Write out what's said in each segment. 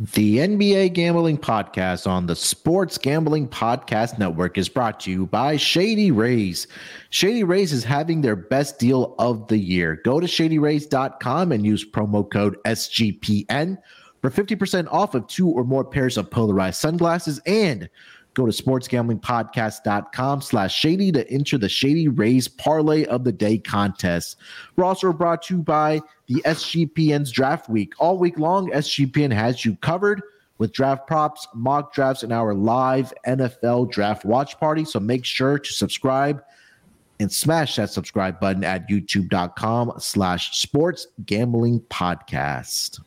The NBA Gambling Podcast on the Sports Gambling Podcast Network is brought to you by Shady Rays. Shady Rays is having their best deal of the year. Go to shadyrays.com and use promo code SGPN for 50% off of two or more pairs of polarized sunglasses and go to sportsgamblingpodcast.com slash shady to enter the Shady Rays Parlay of the Day contest. We're also brought to you by the SGPN's Draft Week. All week long, SGPN has you covered with draft props, mock drafts, and our live NFL draft watch party. So make sure to subscribe and smash that subscribe button at youtube.com slash sports gambling podcast.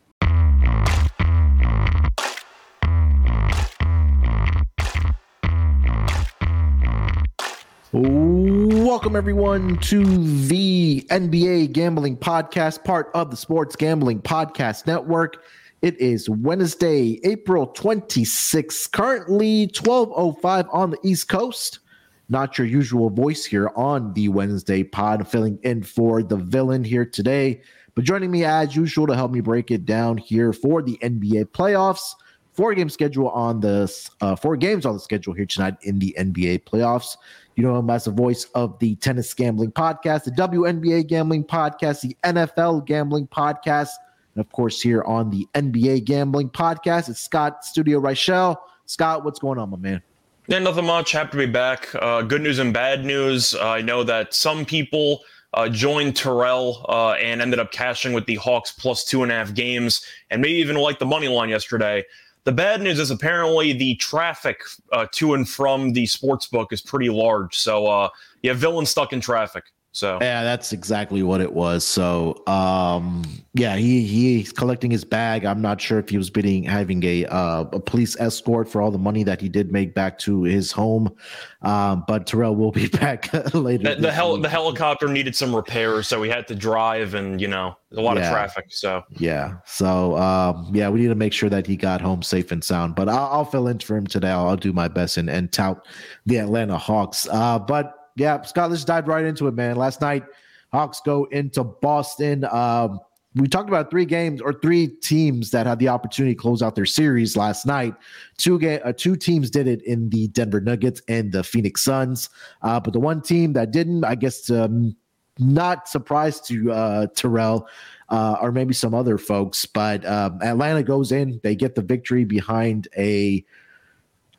Welcome, everyone, to the NBA Gambling Podcast, part of the Sports Gambling Podcast Network. It is Wednesday, April 26th, currently 12.05 on the East Coast. Not your usual voice here on the Wednesday pod. Filling in for the villain here today. But joining me as usual to help me break it down here for the NBA playoffs. Four game schedule on the uh, four games on the schedule here tonight in the NBA playoffs. You know him as the voice of the Tennis Gambling Podcast, the WNBA Gambling Podcast, the NFL Gambling Podcast, and of course, here on the NBA Gambling Podcast, it's Scott Studio Reichel. Scott, what's going on, my man? Yeah, nothing much. Happy to be back. Uh, good news and bad news. Uh, I know that some people uh, joined Terrell uh, and ended up cashing with the Hawks plus two and a half games, and maybe even like the money line yesterday. The bad news is apparently the traffic uh, to and from the sports book is pretty large. So uh, yeah, villain stuck in traffic. So yeah, that's exactly what it was. So um, yeah, he he's collecting his bag. I'm not sure if he was bidding having a uh, a police escort for all the money that he did make back to his home. Um, but Terrell will be back later. The, the, hel- the helicopter needed some repairs, so we had to drive, and you know, a lot yeah. of traffic. So yeah, so um, yeah, we need to make sure that he got home safe and sound. But I'll, I'll fill in for him today. I'll, I'll, do my best and, and tout the Atlanta Hawks. Uh, but yeah, Scott, let's dive right into it, man. Last night, Hawks go into Boston. Um, we talked about three games or three teams that had the opportunity to close out their series last night. Two ga- uh, two teams did it in the Denver Nuggets and the Phoenix Suns, uh, but the one team that didn't, I guess, um, not surprised to uh, Terrell uh, or maybe some other folks, but um, Atlanta goes in, they get the victory behind a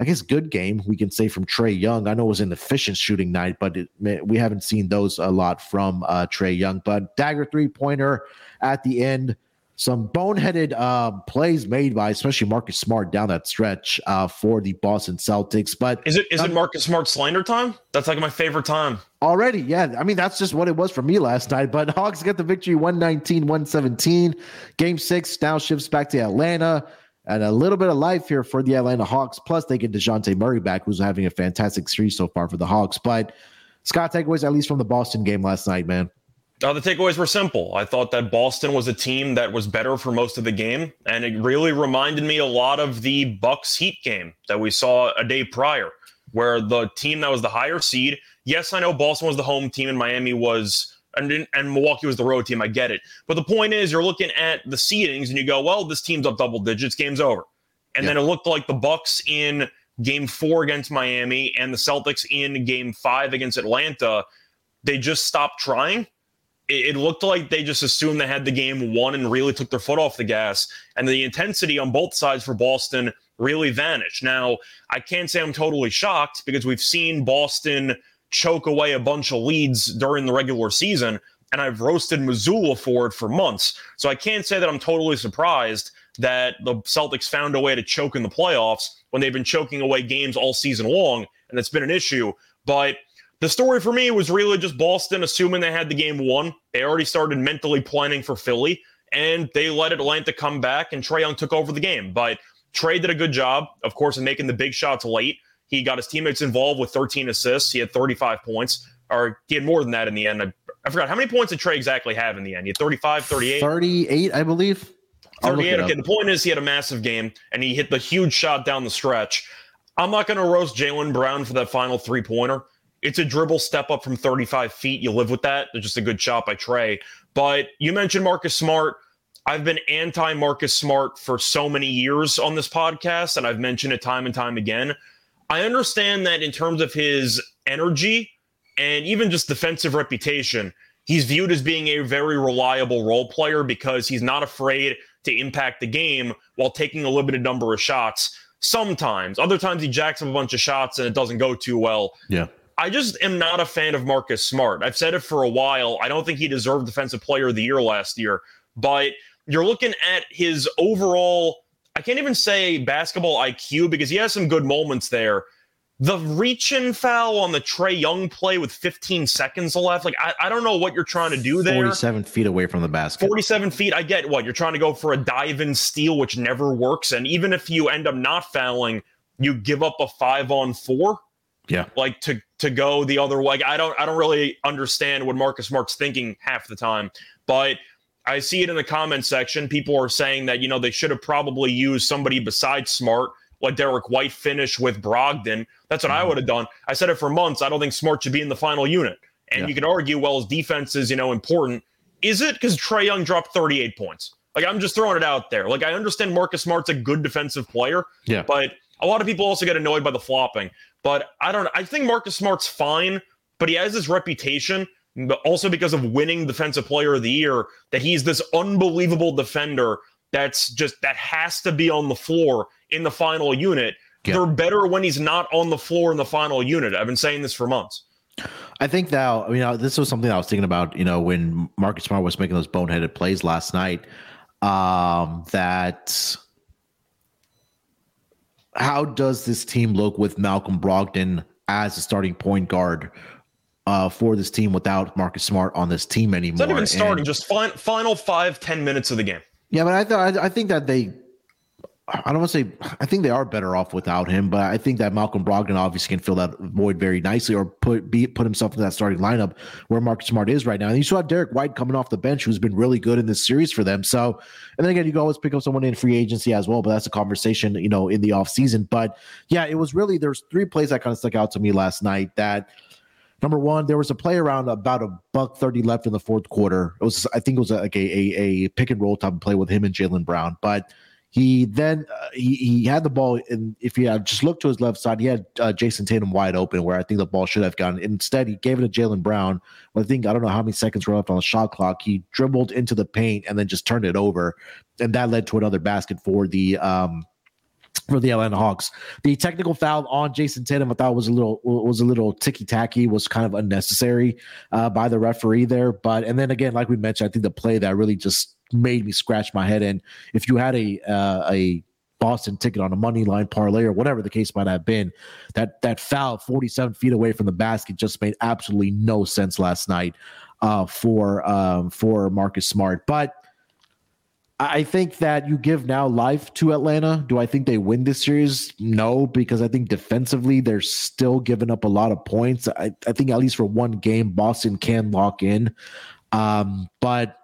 I guess good game we can say from Trae Young. I know it was an efficient shooting night, but it, we haven't seen those a lot from uh, Trae Young. But dagger three pointer at the end, some boneheaded um, plays made by especially Marcus Smart down that stretch uh, for the Boston Celtics. But is it is um, it Marcus Smart slander time? That's like my favorite time already. Yeah, I mean that's just what it was for me last night. But Hawks get the victory 119 117. Game six now shifts back to Atlanta and a little bit of life here for the Atlanta Hawks. Plus, they get DeJounte Murray back, who's having a fantastic series so far for the Hawks. But Scott, takeaways at least from the Boston game last night, man. Uh, the takeaways were simple. I thought that Boston was a team that was better for most of the game, and it really reminded me a lot of the Bucks Heat game that we saw a day prior, where the team that was the higher seed. Yes, I know Boston was the home team and Miami was and, and Milwaukee was the road team. I get it. But the point is, you're looking at the seedings and you go, well, this team's up double digits, game's over. And then it looked like the Bucks in game four against Miami and the Celtics in game five against Atlanta, they just stopped trying. It, it looked like they just assumed they had the game won and really took their foot off the gas. And the intensity on both sides for Boston really vanished. Now, I can't say I'm totally shocked because we've seen Boston – choke away a bunch of leads during the regular season. And I've roasted Mazzulla for it for months. So I can't say that I'm totally surprised that the Celtics found a way to choke in the playoffs when they've been choking away games all season long. And it's been an issue. But the story for me was really just Boston assuming they had the game won. They already started mentally planning for Philly and they let Atlanta come back and Trae Young took over the game. But Trae did a good job, of course, in making the big shots late. He got his teammates involved with 13 assists. He had 35 points, or he had more than that in the end. I, I forgot how many points did Trae exactly have in the end? He had 35, 38? 38, I believe. 38. Okay. The point is, he had a massive game and he hit the huge shot down the stretch. I'm not going to roast Jaylen Brown for that final three pointer. It's a dribble step up from 35 feet. You live with that. It's just a good shot by Trae. But you mentioned Marcus Smart. I've been anti Marcus Smart for so many years on this podcast, and I've mentioned it time and time again. I understand that in terms of his energy and even just defensive reputation, he's viewed as being a very reliable role player because he's not afraid to impact the game while taking a limited number of shots. Sometimes, other times he jacks up a bunch of shots and it doesn't go too well. Yeah. I just am not a fan of Marcus Smart. I've said it for a while. I don't think he deserved Defensive Player of the Year last year, but you're looking at his overall, I can't even say basketball IQ because he has some good moments there. The reach in foul on the Trae Young play with 15 seconds left. Like, I, I don't know what you're trying to do there. 47 feet away from the basket. 47 feet. I get what you're trying to go for a dive in steal, which never works. And even if you end up not fouling, you give up a five on four. Yeah. Like to to go the other way. I don't I don't really understand what Marcus Smart's thinking half the time. But I see it in the comment section. People are saying that, you know, they should have probably used somebody besides Smart, like Derrick White finish with Brogdon. That's what mm-hmm. I would have done. I said it for months. I don't think Smart should be in the final unit. And yeah. you could argue, well, his defense is, you know, important. Is it because Trae Young dropped 38 points? Like, I'm just throwing it out there. Like, I understand Marcus Smart's a good defensive player. Yeah. But a lot of people also get annoyed by the flopping. But I don't I think Marcus Smart's fine, but he has this reputation but also because of winning defensive player of the year that he's this unbelievable defender that's just that has to be on the floor in the final unit yeah. they're better when he's not on the floor in the final unit i've been saying this for months I think now, I mean this was something I was thinking about. You know, when Marcus Smart was making those boneheaded plays last night, um, that how does this team look with Malcolm Brogdon as a starting point guard uh, for this team without Marcus Smart on this team anymore. It's not even starting, and, just fin- final five, ten minutes of the game. Yeah, but I thought I think that they I don't want to say I think they are better off without him, but I think that Malcolm Brogdon obviously can fill that void very nicely or put be put himself in that starting lineup where Marcus Smart is right now. And you still have Derrick White coming off the bench who's been really good in this series for them. So and then again, you can always pick up someone in free agency as well, but that's a conversation, you know, in the offseason. But yeah, it was really there's three plays that kind of stuck out to me last night that Number one, there was a play around about a buck thirty left in the fourth quarter. It was, I think, it was like a a, a pick and roll type of play with him and Jaylen Brown. But he then uh, he he had the ball, and if he had just looked to his left side, he had uh, Jayson Tatum wide open, where I think the ball should have gone. Instead, he gave it to Jaylen Brown. But I think I don't know how many seconds were left on the shot clock. He dribbled into the paint and then just turned it over, and that led to another basket for the um for the Atlanta Hawks. The technical foul on Jayson Tatum, I thought was a little was a little ticky tacky, was kind of unnecessary uh, by the referee there. But and then again, like we mentioned, I think the play that really just made me scratch my head. And if you had a uh, a Boston ticket on a money line parlay or whatever the case might have been, that that foul 47 feet away from the basket just made absolutely no sense last night uh, for um, for Marcus Smart. But I think that you give now life to Atlanta. Do I think they win this series? No, because I think defensively they're still giving up a lot of points. I, I think at least for one game, Boston can lock in. Um, but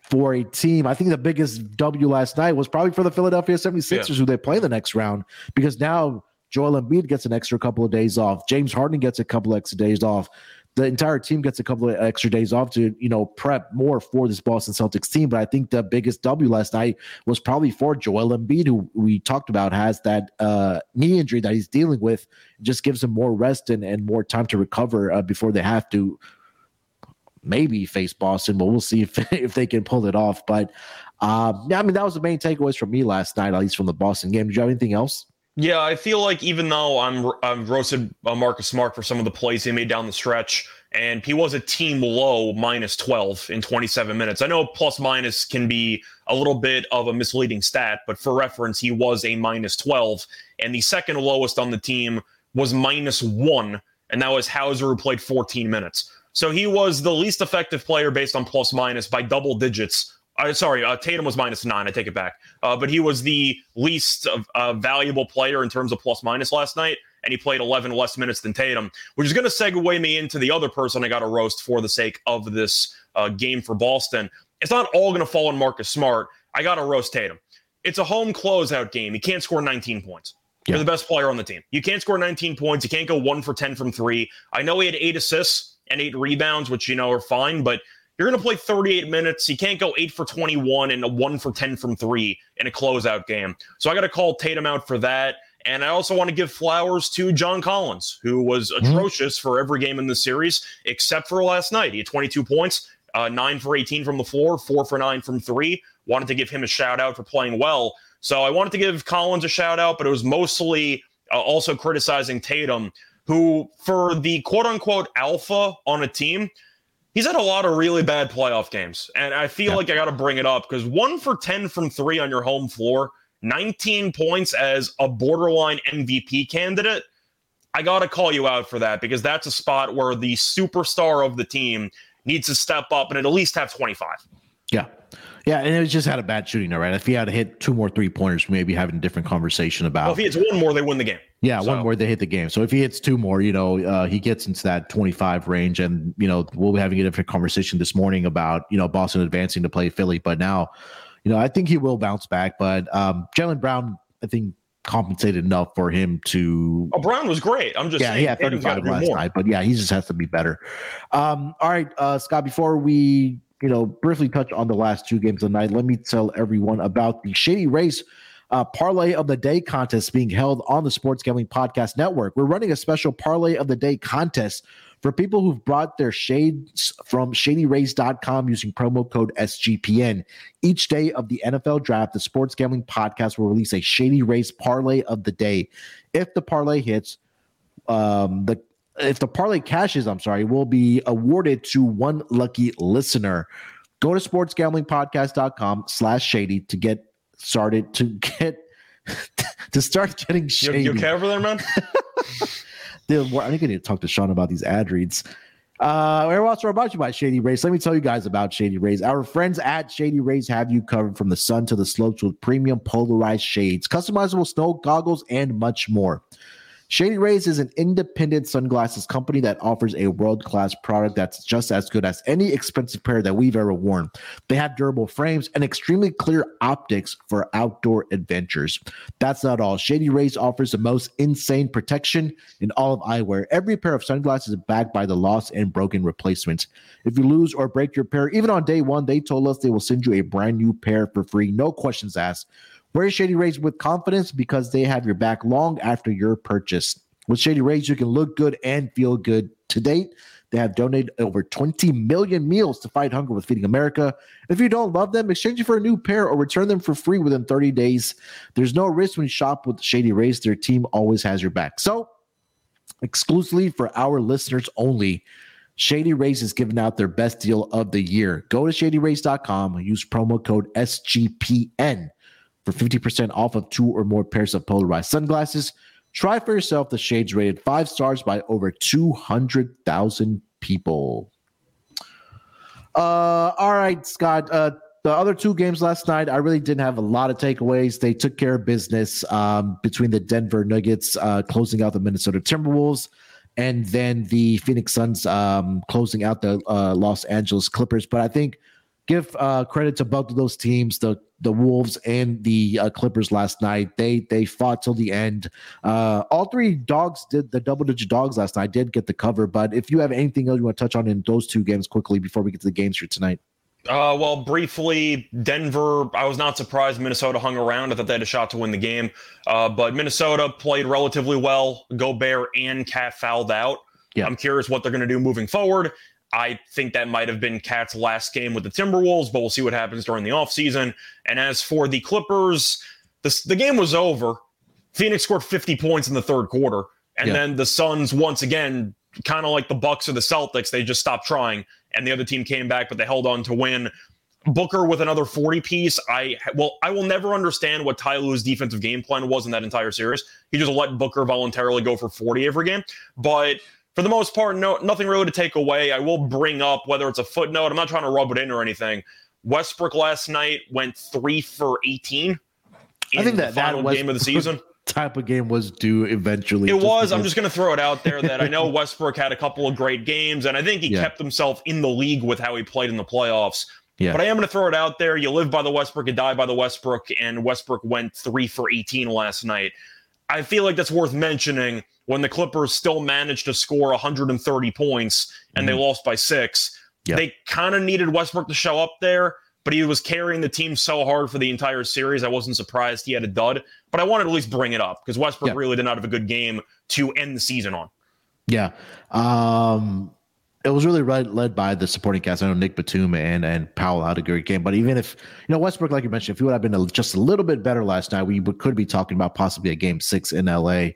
for a team, I think the biggest W last night was probably for the Philadelphia 76ers, yeah. who they play the next round, because now Joel Embiid gets an extra couple of days off. James Harden gets a couple extra days off the entire team gets a couple of extra days off to you know prep more for this Boston Celtics team. But I think the biggest W last night was probably for Joel Embiid, who we talked about has that uh, knee injury that he's dealing with. It just gives him more rest and, and more time to recover uh, before they have to maybe face Boston, but we'll see if if they can pull it off. But um, yeah, I mean that was the main takeaways from me last night, at least from the Boston game. Did you have anything else? Yeah, I feel like even though I'm I'm roasted uh, Marcus Smart for some of the plays he made down the stretch, and he was a team low minus 12 in 27 minutes. I know plus minus can be a little bit of a misleading stat, but for reference, he was a minus 12, and the second lowest on the team was minus one, and that was Hauser who played 14 minutes. So he was the least effective player based on plus minus by double digits uh, sorry, uh, Tatum was minus nine. I take it back. Uh, but he was the least uh, valuable player in terms of plus minus last night, and he played 11 less minutes than Tatum, which is going to segue me into the other person I got to roast for the sake of this uh, game for Boston. It's not all going to fall on Marcus Smart. I got to roast Tatum. It's a home closeout game. He can't score 19 points. You're the best player on the team. You can't score 19 points. You can't go one for 10 from three. I know he had eight assists and eight rebounds, which you know are fine, but you're going to play 38 minutes. You can't go eight for 21 and a one for 10 from three in a closeout game. So I got to call Tatum out for that. And I also want to give flowers to John Collins, who was mm-hmm. atrocious for every game in the series except for last night. He had 22 points, uh, nine for 18 from the floor, four for nine from three. Wanted to give him a shout out for playing well. So I wanted to give Collins a shout out, but it was mostly uh, also criticizing Tatum, who, for the quote unquote alpha on a team, he's had a lot of really bad playoff games. And I feel yeah. like I got to bring it up because one for 10 from three on your home floor, 19 points as a borderline MVP candidate. I got to call you out for that because that's a spot where the superstar of the team needs to step up and at least have 25. Yeah. Yeah, and it just had a bad shooting night, right? If he had to hit two more three pointers, we may be having a different conversation about. Well, if he hits one more, they win the game. Yeah, so. one more, they hit the game. So if he hits two more, you know, uh, he gets into that 25 range. And, you know, we'll be having a different conversation this morning about, you know, Boston advancing to play Philly. But now, you know, I think he will bounce back. But um, Jaylen Brown, I think, compensated enough for him to. Oh, Brown was great. I'm just yeah, saying, yeah, 35 last night, but yeah, he just has to be better. Um, all right, uh, Scott. Before we you know, briefly touch on the last two games of the night, let me tell everyone about the Shady Rays uh, Parlay of the Day contest being held on the Sports Gambling Podcast Network. We're running a special Parlay of the Day contest for people who've brought their shades from shadyrays.com using promo code SGPN. Each day of the NFL draft, the Sports Gambling Podcast will release a Shady Rays Parlay of the Day. If the parlay hits, um, the if the parlay cashes, I'm sorry, will be awarded to one lucky listener. Go to sportsgamblingpodcast.com slash shady to get started to get to start getting shady. You, you okay over there, man? Dude, I think I need to talk to Sean about these ad reads. Uh, we're also brought to you by Shady Rays. Let me tell you guys about Shady Rays. Our friends at Shady Rays have you covered from the sun to the slopes with premium polarized shades, customizable snow goggles, and much more. Shady Rays is an independent sunglasses company that offers a world class product that's just as good as any expensive pair that we've ever worn. They have durable frames and extremely clear optics for outdoor adventures. That's not all. Shady Rays offers the most insane protection in all of eyewear. Every pair of sunglasses is backed by the lost and broken replacements. If you lose or break your pair, even on day one, they told us they will send you a brand new pair for free, no questions asked. Wear Shady Rays with confidence because they have your back long after your purchase. With Shady Rays, you can look good and feel good. To date, they have donated over 20 million meals to fight hunger with Feeding America. If you don't love them, exchange it for a new pair or return them for free within 30 days. There's no risk when you shop with Shady Rays. Their team always has your back. So, exclusively for our listeners only, Shady Rays is giving out their best deal of the year. Go to shadyrays.com and use promo code SGPN for 50% off of two or more pairs of polarized sunglasses. Try for yourself the shades rated five stars by over 200,000 people. Uh, all right, Scott. Uh, the other two games last night, I really didn't have a lot of takeaways. They took care of business um, between the Denver Nuggets uh, closing out the Minnesota Timberwolves and then the Phoenix Suns um, closing out the uh, Los Angeles Clippers. But I think give uh, credit to both of those teams, the the Wolves and the uh, Clippers last night. They they fought till the end. Uh, all three dogs did the double digit dogs last night. Did get the cover, but if you have anything else you want to touch on in those two games quickly before we get to the games here tonight. Uh, well, briefly, Denver. I was not surprised Minnesota hung around. I thought they had a shot to win the game, uh, but Minnesota played relatively well. Gobert and KAT fouled out. Yeah. I'm curious what they're going to do moving forward. I think that might have been KAT's last game with the Timberwolves, but we'll see what happens during the offseason. And as for the Clippers, the, the game was over. Phoenix scored 50 points in the third quarter. And yeah. then the Suns, once again, kind of like the Bucks or the Celtics, they just stopped trying. And the other team came back, but they held on to win. Booker with another 40 piece. I well, I will never understand what Ty Lue's defensive game plan was in that entire series. He just let Booker voluntarily go for 40 every game. But for the most part, no, nothing really to take away. I will bring up whether it's a footnote. I'm not trying to rub it in or anything. Westbrook last night went three for 18. I think that final that game of the season type of game was due eventually. It was. Because. I'm just going to throw it out there that I know Westbrook had a couple of great games, and I think he yeah. kept himself in the league with how he played in the playoffs. Yeah. But I am going to throw it out there. You live by the Westbrook, you die by the Westbrook, and Westbrook went three for 18 last night. I feel like that's worth mentioning when the Clippers still managed to score 130 points and mm-hmm. they lost by six. Yep. They kind of needed Westbrook to show up there, but he was carrying the team so hard for the entire series. I wasn't surprised he had a dud, but I wanted to at least bring it up because Westbrook yep. really did not have a good game to end the season on. Yeah. Um, it was really led, led by the supporting cast. I know Nick Batum and and Powell had a great game, but even if you know Westbrook, like you mentioned, if he would have been a, just a little bit better last night, we would, could be talking about possibly a game six in LA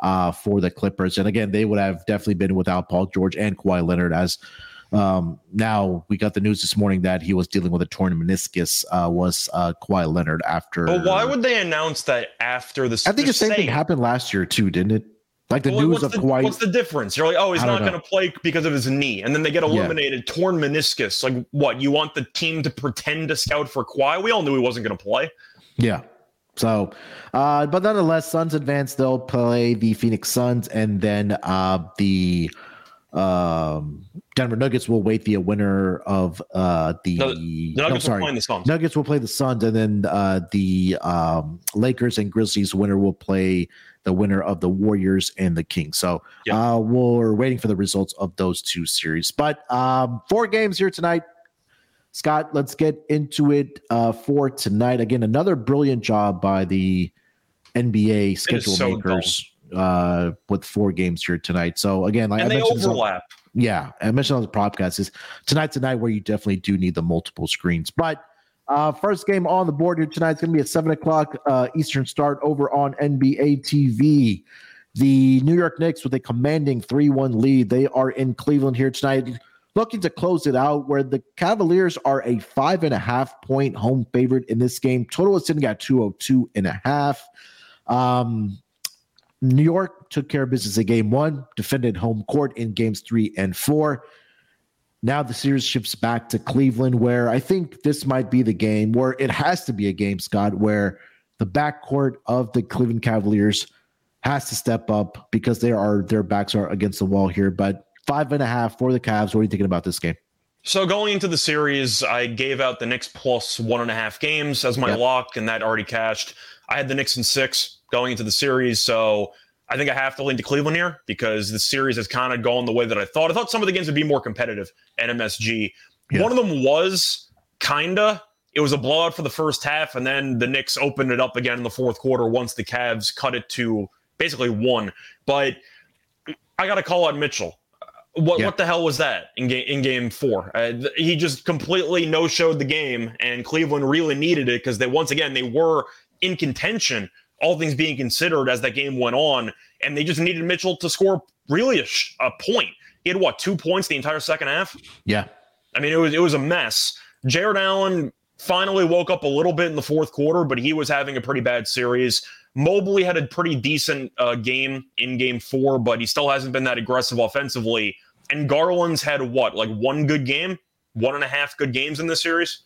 uh, for the Clippers. And again, they would have definitely been without Paul George and Kawhi Leonard. As um, now we got the news this morning that he was dealing with a torn meniscus. Uh, was uh, Kawhi Leonard after? But why would they announce that after the? I think the same thing happened last year too, didn't it? Like the well, news of the, Kawhi. What's the difference? You're like, oh, he's not going to play because of his knee, and then they get eliminated, yeah. torn meniscus. Like, what? You want the team to pretend to scout for Kawhi? We all knew he wasn't going to play. Yeah. So, uh, but nonetheless, Suns advance. They'll play the Phoenix Suns, and then uh, the um, Denver Nuggets will wait the winner of uh, the, no, the Nuggets no, sorry, will play the Suns. Nuggets will play the Suns, and then uh, the um, Lakers and Grizzlies winner will play the winner of the Warriors and the Kings. So uh, we're waiting for the results of those two series. But um, four games here tonight. Scott, let's get into it uh, for tonight. Again, another brilliant job by the NBA schedule so makers uh, with four games here tonight. So again, like and I they overlap. On, yeah, I mentioned on the podcast is tonight tonight where you definitely do need the multiple screens. But uh, first game on the board here tonight is going to be at seven o'clock uh, Eastern start over on NBA TV. The New York Knicks with a commanding three-one lead. They are in Cleveland here tonight looking to close it out where the Cavaliers are a five and a half point home favorite in this game. Total is sitting at 202 and a half. Um, New York took care of business in game one, defended home court in games three and four. Now the series shifts back to Cleveland, where I think this might be the game where it has to be a game, Scott, where the backcourt of the Cleveland Cavaliers has to step up because they are their backs are against the wall here. But five and a half for the Cavs. What are you thinking about this game? So going into the series, I gave out the Knicks plus one and a half games as my yep. lock, and that already cashed. I had the Knicks in six going into the series, so I think I have to lean to Cleveland here because the series has kind of gone the way that I thought. I thought some of the games would be more competitive at MSG. Yeah. One of them was kinda. It was a blowout for the first half, and then the Knicks opened it up again in the fourth quarter once the Cavs cut it to basically one. But I got to call out Mitchell. What yeah. what the hell was that in game in game four? Uh, th- he just completely no showed the game, and Cleveland really needed it because they once again they were in contention, all things being considered, as that game went on, and they just needed Mitchell to score really a, sh- a point. He had what two points the entire second half? Yeah, I mean it was it was a mess. Jarrett Allen finally woke up a little bit in the fourth quarter, but he was having a pretty bad series. Mobley had a pretty decent uh, game in game four, but he still hasn't been that aggressive offensively. And Garland's had what, like one good game, one and a half good games in this series?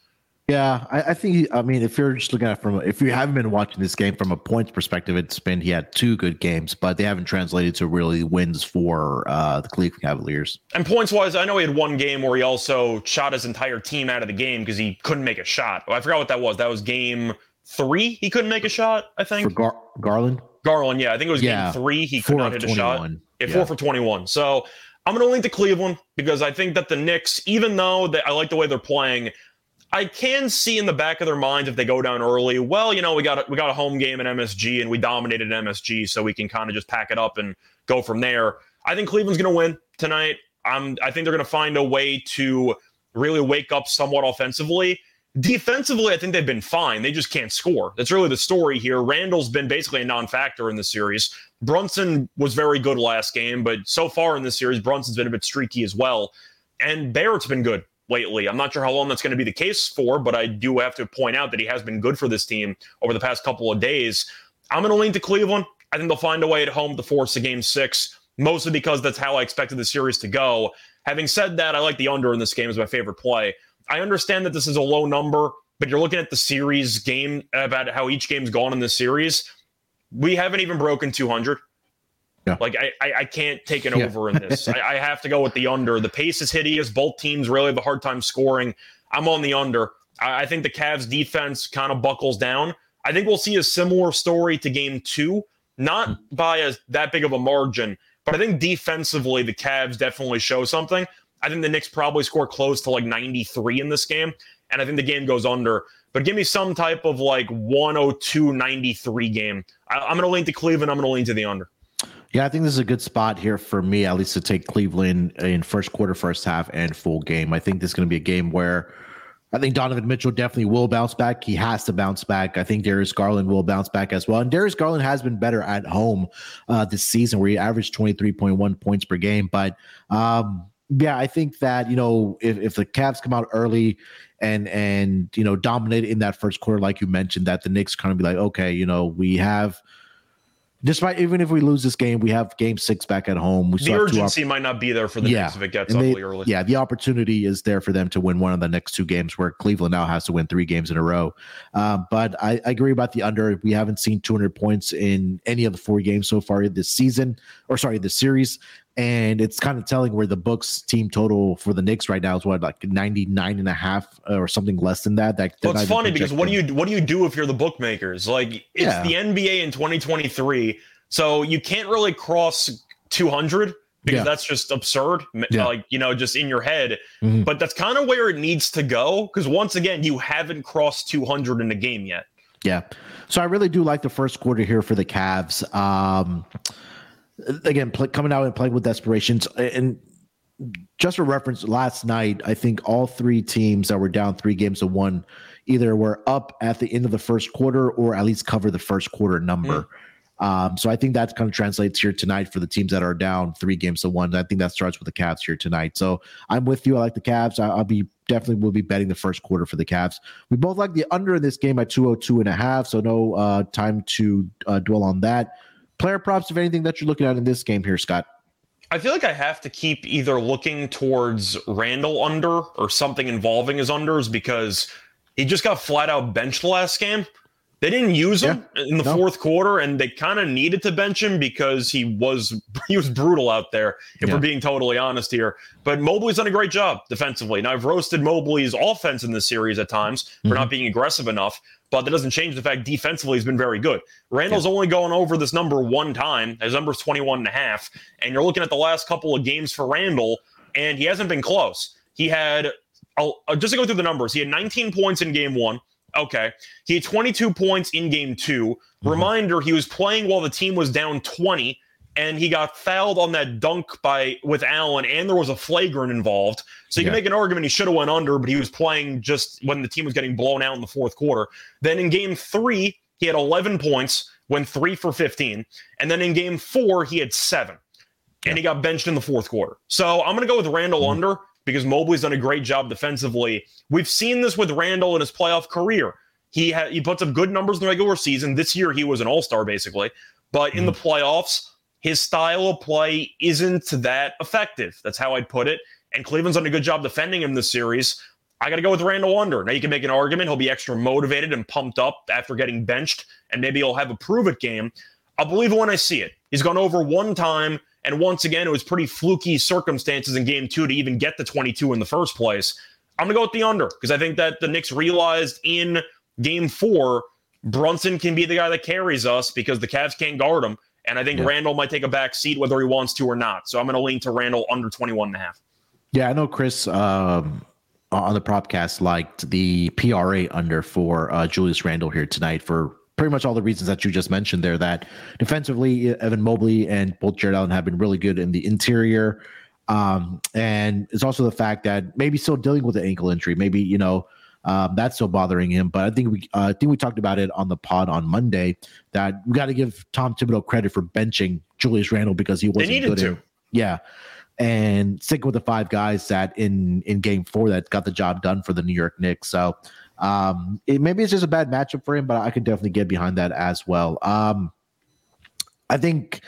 Yeah, I, I think. I mean, if you're just looking at from, if you haven't been watching this game from a points perspective, it's been he had two good games, but they haven't translated to really wins for uh, the Cleveland Cavaliers. And points wise, I know he had one game where he also shot his entire team out of the game because he couldn't make a shot. Oh, I forgot what that was. That was game three. He couldn't make a shot. I think for Gar- Garland. Garland, yeah, I think it was yeah. game three. He could not hit a shot. Yeah, yeah, four for twenty-one. So I'm going to lean to Cleveland because I think that the Knicks, even though they, I like the way they're playing, I can see in the back of their minds if they go down early. Well, you know, we got a, we got a home game in MSG and we dominated MSG, so we can kind of just pack it up and go from there. I think Cleveland's going to win tonight. I'm, I think they're going to find a way to really wake up somewhat offensively. Defensively, I think they've been fine. They just can't score. That's really the story here. Randle's been basically a non factor in the series. Brunson was very good last game, but so far in this series, Brunson's been a bit streaky as well. And Barrett's been good lately. I'm not sure how long that's going to be the case for, but I do have to point out that he has been good for this team over the past couple of days. I'm going to lean to Cleveland. I think they'll find a way at home to force a game six, mostly because that's how I expected the series to go. Having said that, I like the under in this game as my favorite play. I understand that this is a low number, but you're looking at the series game about how each game's gone in the series we haven't even broken 200. Yeah. Like I, I, I can't take an yeah. over in this. I, I, have to go with the under. The pace is hideous. Both teams really have a hard time scoring. I'm on the under. I, I think the Cavs defense kind of buckles down. I think we'll see a similar story to game two, not hmm. by a, that big of a margin, but I think defensively the Cavs definitely show something. I think the Knicks probably score close to like 93 in this game, and I think the game goes under. But give me some type of like 102 93 game. I, I'm going to lean to Cleveland. I'm going to lean to the under. Yeah, I think this is a good spot here for me, at least to take Cleveland in first quarter, first half, and full game. I think this is going to be a game where I think Donovan Mitchell definitely will bounce back. He has to bounce back. I think Darius Garland will bounce back as well. And Darius Garland has been better at home uh, this season, where he averaged 23.1 points per game. But um, yeah, I think that, you know, if, if the Cavs come out early and and you know dominate in that first quarter, like you mentioned, that the Knicks kind of be like, okay, you know, we have – despite even if we lose this game, we have game six back at home. We the urgency op- might not be there for the yeah. Knicks if it gets ugly early. Yeah, the opportunity is there for them to win one of the next two games, where Cleveland now has to win three games in a row. Um, but I, I, agree about the under. We haven't seen 200 points in any of the four games so far this season, or sorry, this series and it's kind of telling where the books team total for the Knicks right now is what like 99 and a half or something less than that. That well, it's funny because what do you what do you do if you're the bookmakers? Like it's yeah. the NBA in 2023, so you can't really cross 200 because yeah. that's just absurd. Yeah. Like you know, just in your head. Mm-hmm. But that's kind of where it needs to go because once again, you haven't crossed 200 in the game yet. Yeah. So I really do like the first quarter here for the Cavs. Um, again play, coming out and playing with desperations and just for reference last night i think all three teams that were down three games to one either were up at the end of the first quarter or at least cover the first quarter number. Mm. um, so i think that kind of translates here tonight for the teams that are down three games to one. I think that starts with the Cavs here tonight. So i'm with you. I like the Cavs. I, will be definitely will be betting the first quarter for the Cavs. We both like the under in this game at 202 and a half, so no uh, time to uh, dwell on that player props, if anything, that you're looking at in this game here, Scott? I feel like I have to keep either looking towards Randle under or something involving his unders because he just got flat out benched last game. They didn't use him yeah, in the no. fourth quarter, and they kind of needed to bench him because he was he was brutal out there. If yeah. we're being totally honest here, but Mobley's done a great job defensively. Now I've roasted Mobley's offense in this series at times for mm-hmm. not being aggressive enough, but that doesn't change the fact defensively he's been very good. Randle's yeah. only going over this number one time. His number's is 21 and a half, and you're looking at the last couple of games for Randle, and he hasn't been close. He had just to go through the numbers, he had 19 points in game one. Okay. He had 22 points in game 2 mm-hmm. Reminder, he was playing while the team was down 20 and he got fouled on that dunk by with Allen and there was a flagrant involved. So you yeah. can make an argument he should have went under, but he was playing just when the team was getting blown out in the fourth quarter. Then in game 3, he had 11 points, went 3 for 15, and then in game 4 he had 7. And he got benched in the fourth quarter. So I'm going to go with Randle mm-hmm. under because Mobley's done a great job defensively. We've seen this with Randle in his playoff career. He ha- he puts up good numbers in the regular season. This year he was an all-star basically, but in the mm-hmm. playoffs, his style of play isn't that effective. That's how I'd put it. And Cleveland's done a good job defending him this series. I got to go with Randle under. Now you can make an argument he'll be extra motivated and pumped up after getting benched, and maybe he'll have a prove it game. I'll believe it when I see it. He's gone over one time and once again, it was pretty fluky circumstances in game two to even get the 22 in the first place. I'm going to go with the under because I think that the Knicks realized in game four, Brunson can be the guy that carries us because the Cavs can't guard him. And I think yeah. Randle might take a back seat whether he wants to or not. So I'm going to lean to Randle under 21 and a half. Yeah, I know Chris um, on the propcast liked the PRA under for uh, Julius Randle here tonight for pretty much all the reasons that you just mentioned there. That defensively, Evan Mobley and both Jarrett Allen have been really good in the interior. Um, and it's also the fact that maybe still dealing with an ankle injury. Maybe you know um, that's still bothering him. But I think we uh, I think we talked about it on the pod on Monday that we got to give Tom Thibodeau credit for benching Julius Randle because he wasn't good. To. Yeah, and sticking with the five guys that in in Game Four that got the job done for the New York Knicks. So um, it, maybe it's just a bad matchup for him, but I could definitely get behind that as well. Um, I think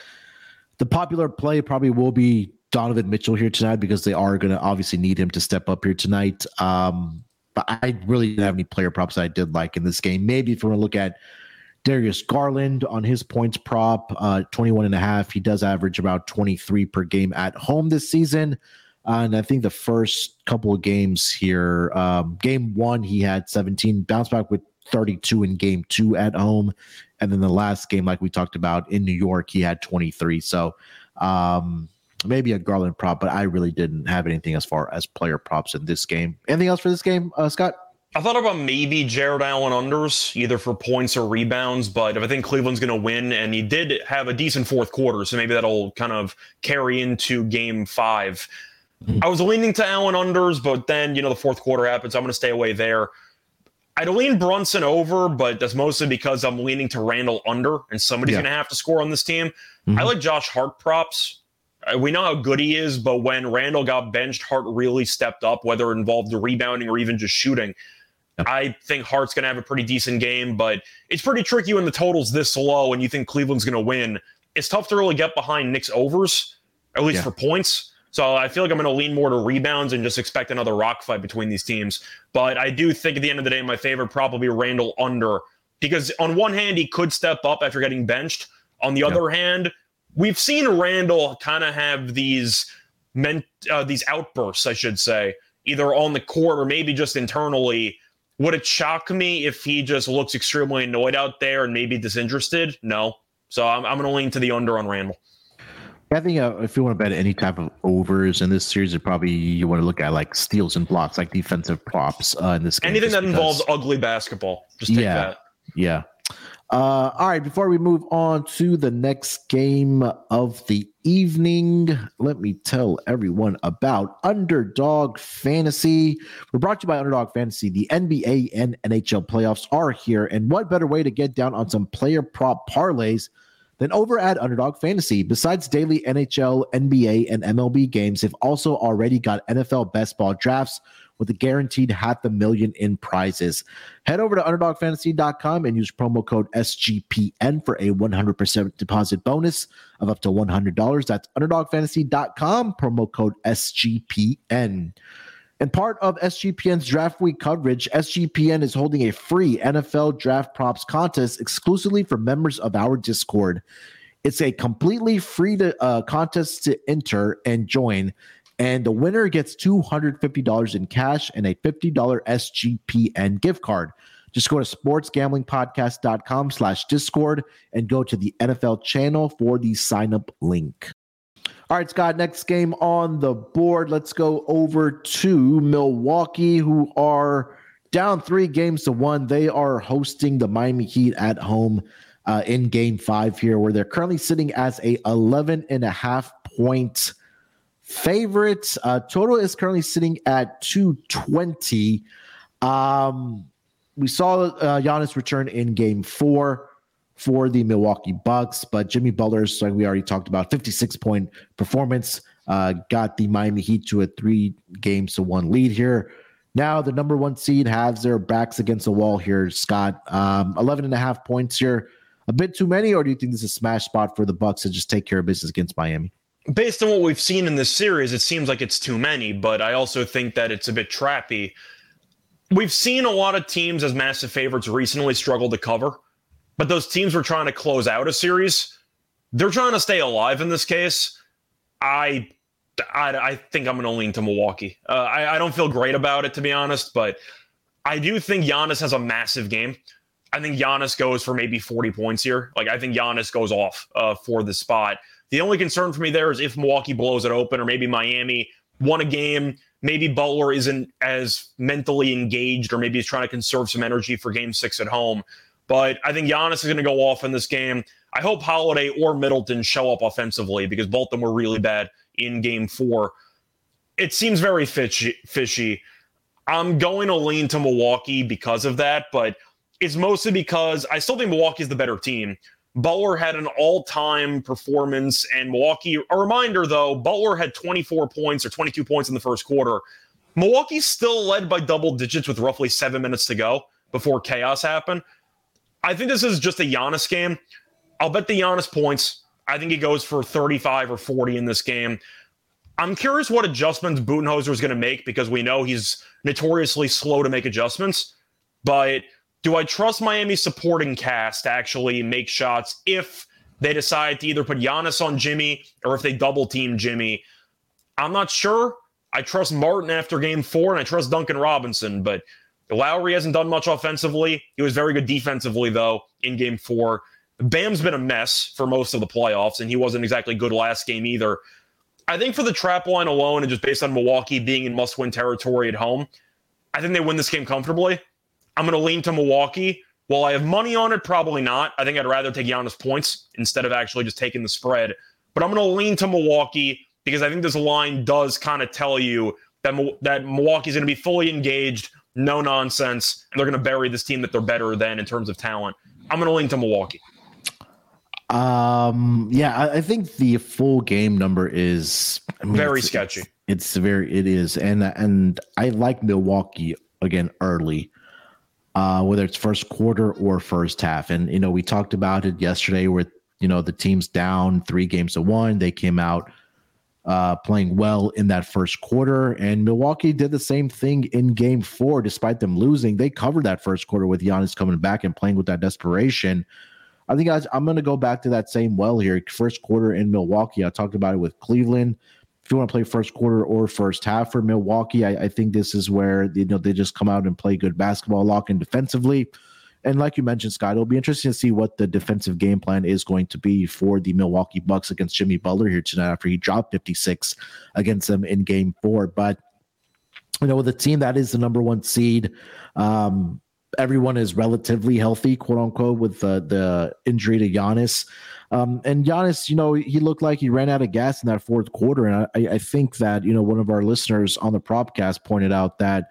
the popular play probably will be Donovan Mitchell here tonight because they are going to obviously need him to step up here tonight. Um, but I really didn't have any player props that I did like in this game. Maybe if we want to look at Darius Garland on his points prop, uh, 21 and a half. He does average about 23 per game at home this season. And I think the first couple of games here, um, game one, he had 17, bounce back with 32 in game two at home. And then the last game, like we talked about in New York, he had 23. So um, maybe a Garland prop, but I really didn't have anything as far as player props in this game. Anything else for this game, uh, Scott? I thought about maybe Jarrett Allen unders, either for points or rebounds. But if I think Cleveland's going to win, and he did have a decent fourth quarter, so maybe that'll kind of carry into game 5 mm-hmm. I was leaning to Allen unders, but then, you know, the fourth quarter happens. I'm going to stay away there. I'd lean Brunson over, but that's mostly because I'm leaning to Randle under, and somebody's yeah. going to have to score on this team. Mm-hmm. I like Josh Hart props. Uh, we know how good he is, but when Randle got benched, Hart really stepped up, whether it involved the rebounding or even just shooting. I think Hart's going to have a pretty decent game, but it's pretty tricky when the total's this low and you think Cleveland's going to win. It's tough to really get behind Knicks overs, at least yeah. for points. So I feel like I'm going to lean more to rebounds and just expect another rock fight between these teams. But I do think at the end of the day, my favorite probably Randle under because on one hand he could step up after getting benched. On the yeah. other hand, we've seen Randle kind of have these meant uh, these outbursts, I should say, either on the court or maybe just internally would it shock me if he just looks extremely annoyed out there and maybe disinterested? No. So I'm, I'm going to lean to the under on Randle. I think uh, if you want to bet any type of overs in this series, you probably you want to look at like steals and blocks, like defensive props uh, in this game. Anything that because, involves ugly basketball, just take yeah, that. Yeah. Uh, all right, before we move on to the next game of the evening, let me tell everyone about Underdog Fantasy. We're brought to you by Underdog Fantasy. The NBA and NHL playoffs are here, and what better way to get down on some player prop parlays than over at Underdog Fantasy? Besides daily NHL, NBA, and MLB games, they've also already got NFL best ball drafts with a guaranteed half a million in prizes. Head over to underdogfantasy.com and use promo code SGPN for a 100% deposit bonus of up to $100. That's underdogfantasy.com, promo code SGPN. And part of SGPN's draft week coverage, SGPN is holding a free NFL draft props contest exclusively for members of our Discord. It's a completely free to, uh, contest to enter and join. And the winner gets $250 in cash and a $50 SGPN gift card. Just go to sportsgamblingpodcast.com slash discord and go to the NFL channel for the sign up link. All right, Scott, next game on the board. Let's go over to Milwaukee, who are down three games to one. They are hosting the Miami Heat at home uh, in game five here, where they're currently sitting as a 11 and a half point favorite. Uh, total is currently sitting at 220. Um, we saw uh, Giannis return in game four for the Milwaukee Bucks, but Jimmy Butler's, like we already talked about, 56 point performance uh, got the Miami Heat to a three games to one lead here. Now the number one seed has their backs against the wall here, Scott. Um, 11 and a half points here. A bit too many, or do you think this is a smash spot for the Bucks to just take care of business against Miami? based on what we've seen in this series, it seems like it's too many, but I also think that it's a bit trappy. We've seen a lot of teams as massive favorites recently struggle to cover, but those teams were trying to close out a series. They're trying to stay alive in this case. I I, I think I'm going to lean to Milwaukee. Uh, I, I don't feel great about it, to be honest, but I do think Giannis has a massive game. I think Giannis goes for maybe 40 points here. Like, I think Giannis goes off uh, for the spot. The only concern for me there is if Milwaukee blows it open or maybe Miami won a game. Maybe Butler isn't as mentally engaged or maybe he's trying to conserve some energy for game six at home. But I think Giannis is going to go off in this game. I hope Holiday or Middleton show up offensively because both of them were really bad in game four. It seems very fishy. fishy. I'm going to lean to Milwaukee because of that, but it's mostly because I still think Milwaukee is the better team. Butler had an all time performance, and Milwaukee. A reminder though, Butler had 24 points or 22 points in the first quarter. Milwaukee still led by double digits with roughly seven minutes to go before chaos happened. I think this is just a Giannis game. I'll bet the Giannis points. I think he goes for 35 or 40 in this game. I'm curious what adjustments Budenholzer is going to make because we know he's notoriously slow to make adjustments. But do I trust Miami's supporting cast to actually make shots if they decide to either put Giannis on Jimmy or if they double team Jimmy? I'm not sure. I trust Martin after game four and I trust Duncan Robinson, but Lowry hasn't done much offensively. He was very good defensively, though, in game four. Bam's been a mess for most of the playoffs, and he wasn't exactly good last game either. I think for the trap line alone, and just based on Milwaukee being in must win territory at home, I think they win this game comfortably. I'm going to lean to Milwaukee. Will I have money on it? Probably not. I think I'd rather take Giannis points instead of actually just taking the spread. But I'm going to lean to Milwaukee because I think this line does kind of tell you that that Milwaukee's going to be fully engaged, no nonsense, and they're going to bury this team that they're better than in terms of talent. I'm going to lean to Milwaukee. Um. Yeah, I, I think the full game number is I mean, very it's, sketchy. It's, it's very it is, and and I like Milwaukee again early uh, whether it's first quarter or first half. And, you know, we talked about it yesterday where, you know, the team's down three games to one. They came out uh, playing well in that first quarter. And Milwaukee did the same thing in game four, despite them losing. They covered that first quarter with Giannis coming back and playing with that desperation. I think I, I'm going to go back to that same well here. First quarter in Milwaukee. I talked about it with Cleveland if you want to play first quarter or first half for Milwaukee, I, I, think this is where you know they just come out and play good basketball, lock in defensively. And like you mentioned, Scott, it'll be interesting to see what the defensive game plan is going to be for the Milwaukee Bucks against Jimmy Butler here tonight after he dropped 56 against them in game four. But you know, with a team that is the number one seed, um, everyone is relatively healthy, quote unquote, with the, the injury to Giannis. Um, and Giannis, you know, he looked like he ran out of gas in that fourth quarter. And I, I think that, you know, one of our listeners on the propcast pointed out that,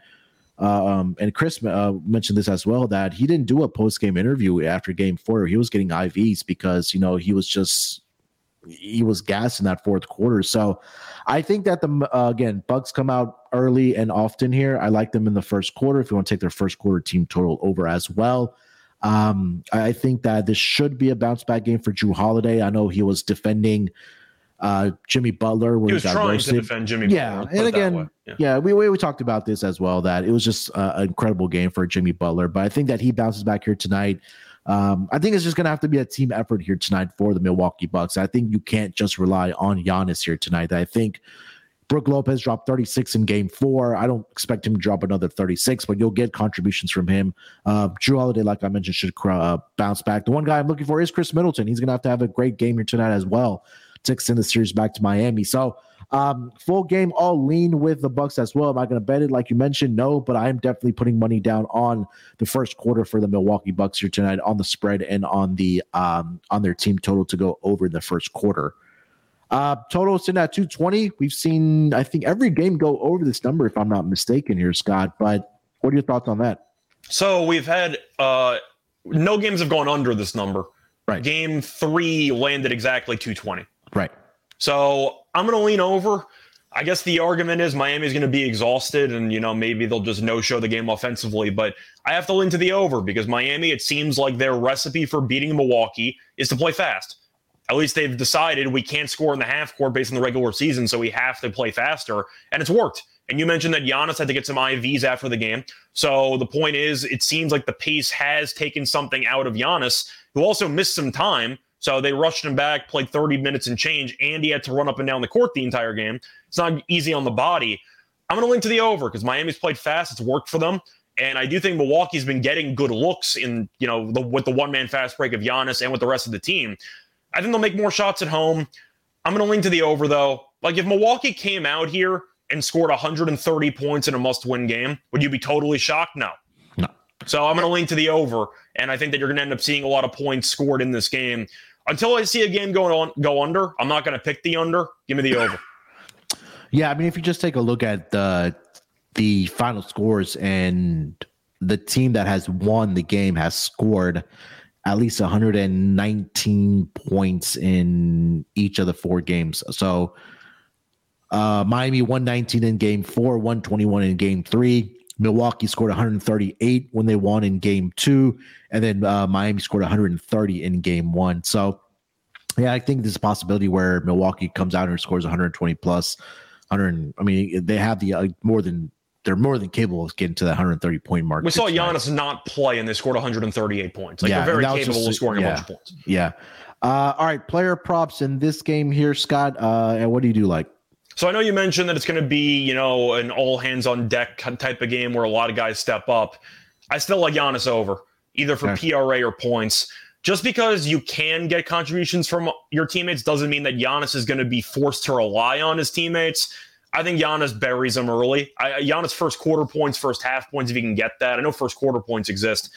um, and Chris uh, mentioned this as well, that he didn't do a post game interview after game four. He was getting IVs because, you know, he was just, he was gassed in that fourth quarter. So I think that the, uh, again, Bucks come out early and often here. I like them in the first quarter if you want to take their first quarter team total over as well. Um, I think that this should be a bounce back game for Jrue Holiday. I know he was defending uh, Jimmy Butler. When he was he trying roasted. to defend Jimmy. Yeah, Butler, and again, yeah. yeah, we, we talked about this as well. That it was just uh, an incredible game for Jimmy Butler. But I think that he bounces back here tonight. Um, I think it's just going to have to be a team effort here tonight for the Milwaukee Bucks. I think you can't just rely on Giannis here tonight. I think Brook Lopez dropped 36 in game four. I don't expect him to drop another 36, but you'll get contributions from him. Uh, Jrue Holiday, like I mentioned, should uh, bounce back. The one guy I'm looking for is Khris Middleton. He's going to have to have a great game here tonight as well to extend the series back to Miami. So, um, full game, all lean with the Bucks as well. Am I going to bet it like you mentioned? No, but I am definitely putting money down on the first quarter for the Milwaukee Bucks here tonight on the spread and on the um, on their team total to go over in the first quarter. Uh, total sitting at 220. We've seen, I think, every game go over this number, if I'm not mistaken here, Scott. But what are your thoughts on that? So we've had uh, no games have gone under this number. Right. Game three landed exactly 220. Right. So I'm going to lean over. I guess the argument is Miami's going to be exhausted and, you know, maybe they'll just no show the game offensively. But I have to lean to the over because Miami, it seems like their recipe for beating Milwaukee is to play fast at least they've decided we can't score in the half court based on the regular season, so we have to play faster, and it's worked. And you mentioned that Giannis had to get some IVs after the game. So the point is, it seems like the pace has taken something out of Giannis, who also missed some time. So they rushed him back, played 30 minutes and change, and he had to run up and down the court the entire game. It's not easy on the body. I'm going to link to the over because Miami's played fast. It's worked for them. And I do think Milwaukee's been getting good looks in, you know, the, with the one man fast break of Giannis and with the rest of the team. I think they'll make more shots at home. I'm going to lean to the over, though. Like, if Milwaukee came out here and scored 130 points in a must win game, would you be totally shocked? No. No. So I'm going to lean to the over. And I think that you're going to end up seeing a lot of points scored in this game. Until I see a game going on go under, I'm not going to pick the under. Give me the over. Yeah, I mean, if you just take a look at the the final scores and the team that has won the game has scored at least 119 points in each of the four games. So uh, Miami 119 in game four, 121 in game three. Milwaukee scored 138 when they won in game two, and then uh, Miami scored 130 in game one. So, yeah, I think there's a possibility where Milwaukee comes out and scores 120 plus. 100. I mean, they have the uh, more than they're more than capable of getting to that 130 point mark. We saw Giannis not play and they scored 138 points. Like yeah, they're very capable just, of scoring yeah, a bunch of points. Yeah. Uh, all right, player props in this game here, Scott. Uh, and what do you do like? So I know you mentioned that it's going to be, you know, an all hands on deck type of game where a lot of guys step up. I still like Giannis over, either for okay. PRA or points. just because you can get contributions from your teammates doesn't mean that Giannis is going to be forced to rely on his teammates. I think Giannis buries him early. I, Giannis first quarter points, first half points, if he can get that. I know first quarter points exist.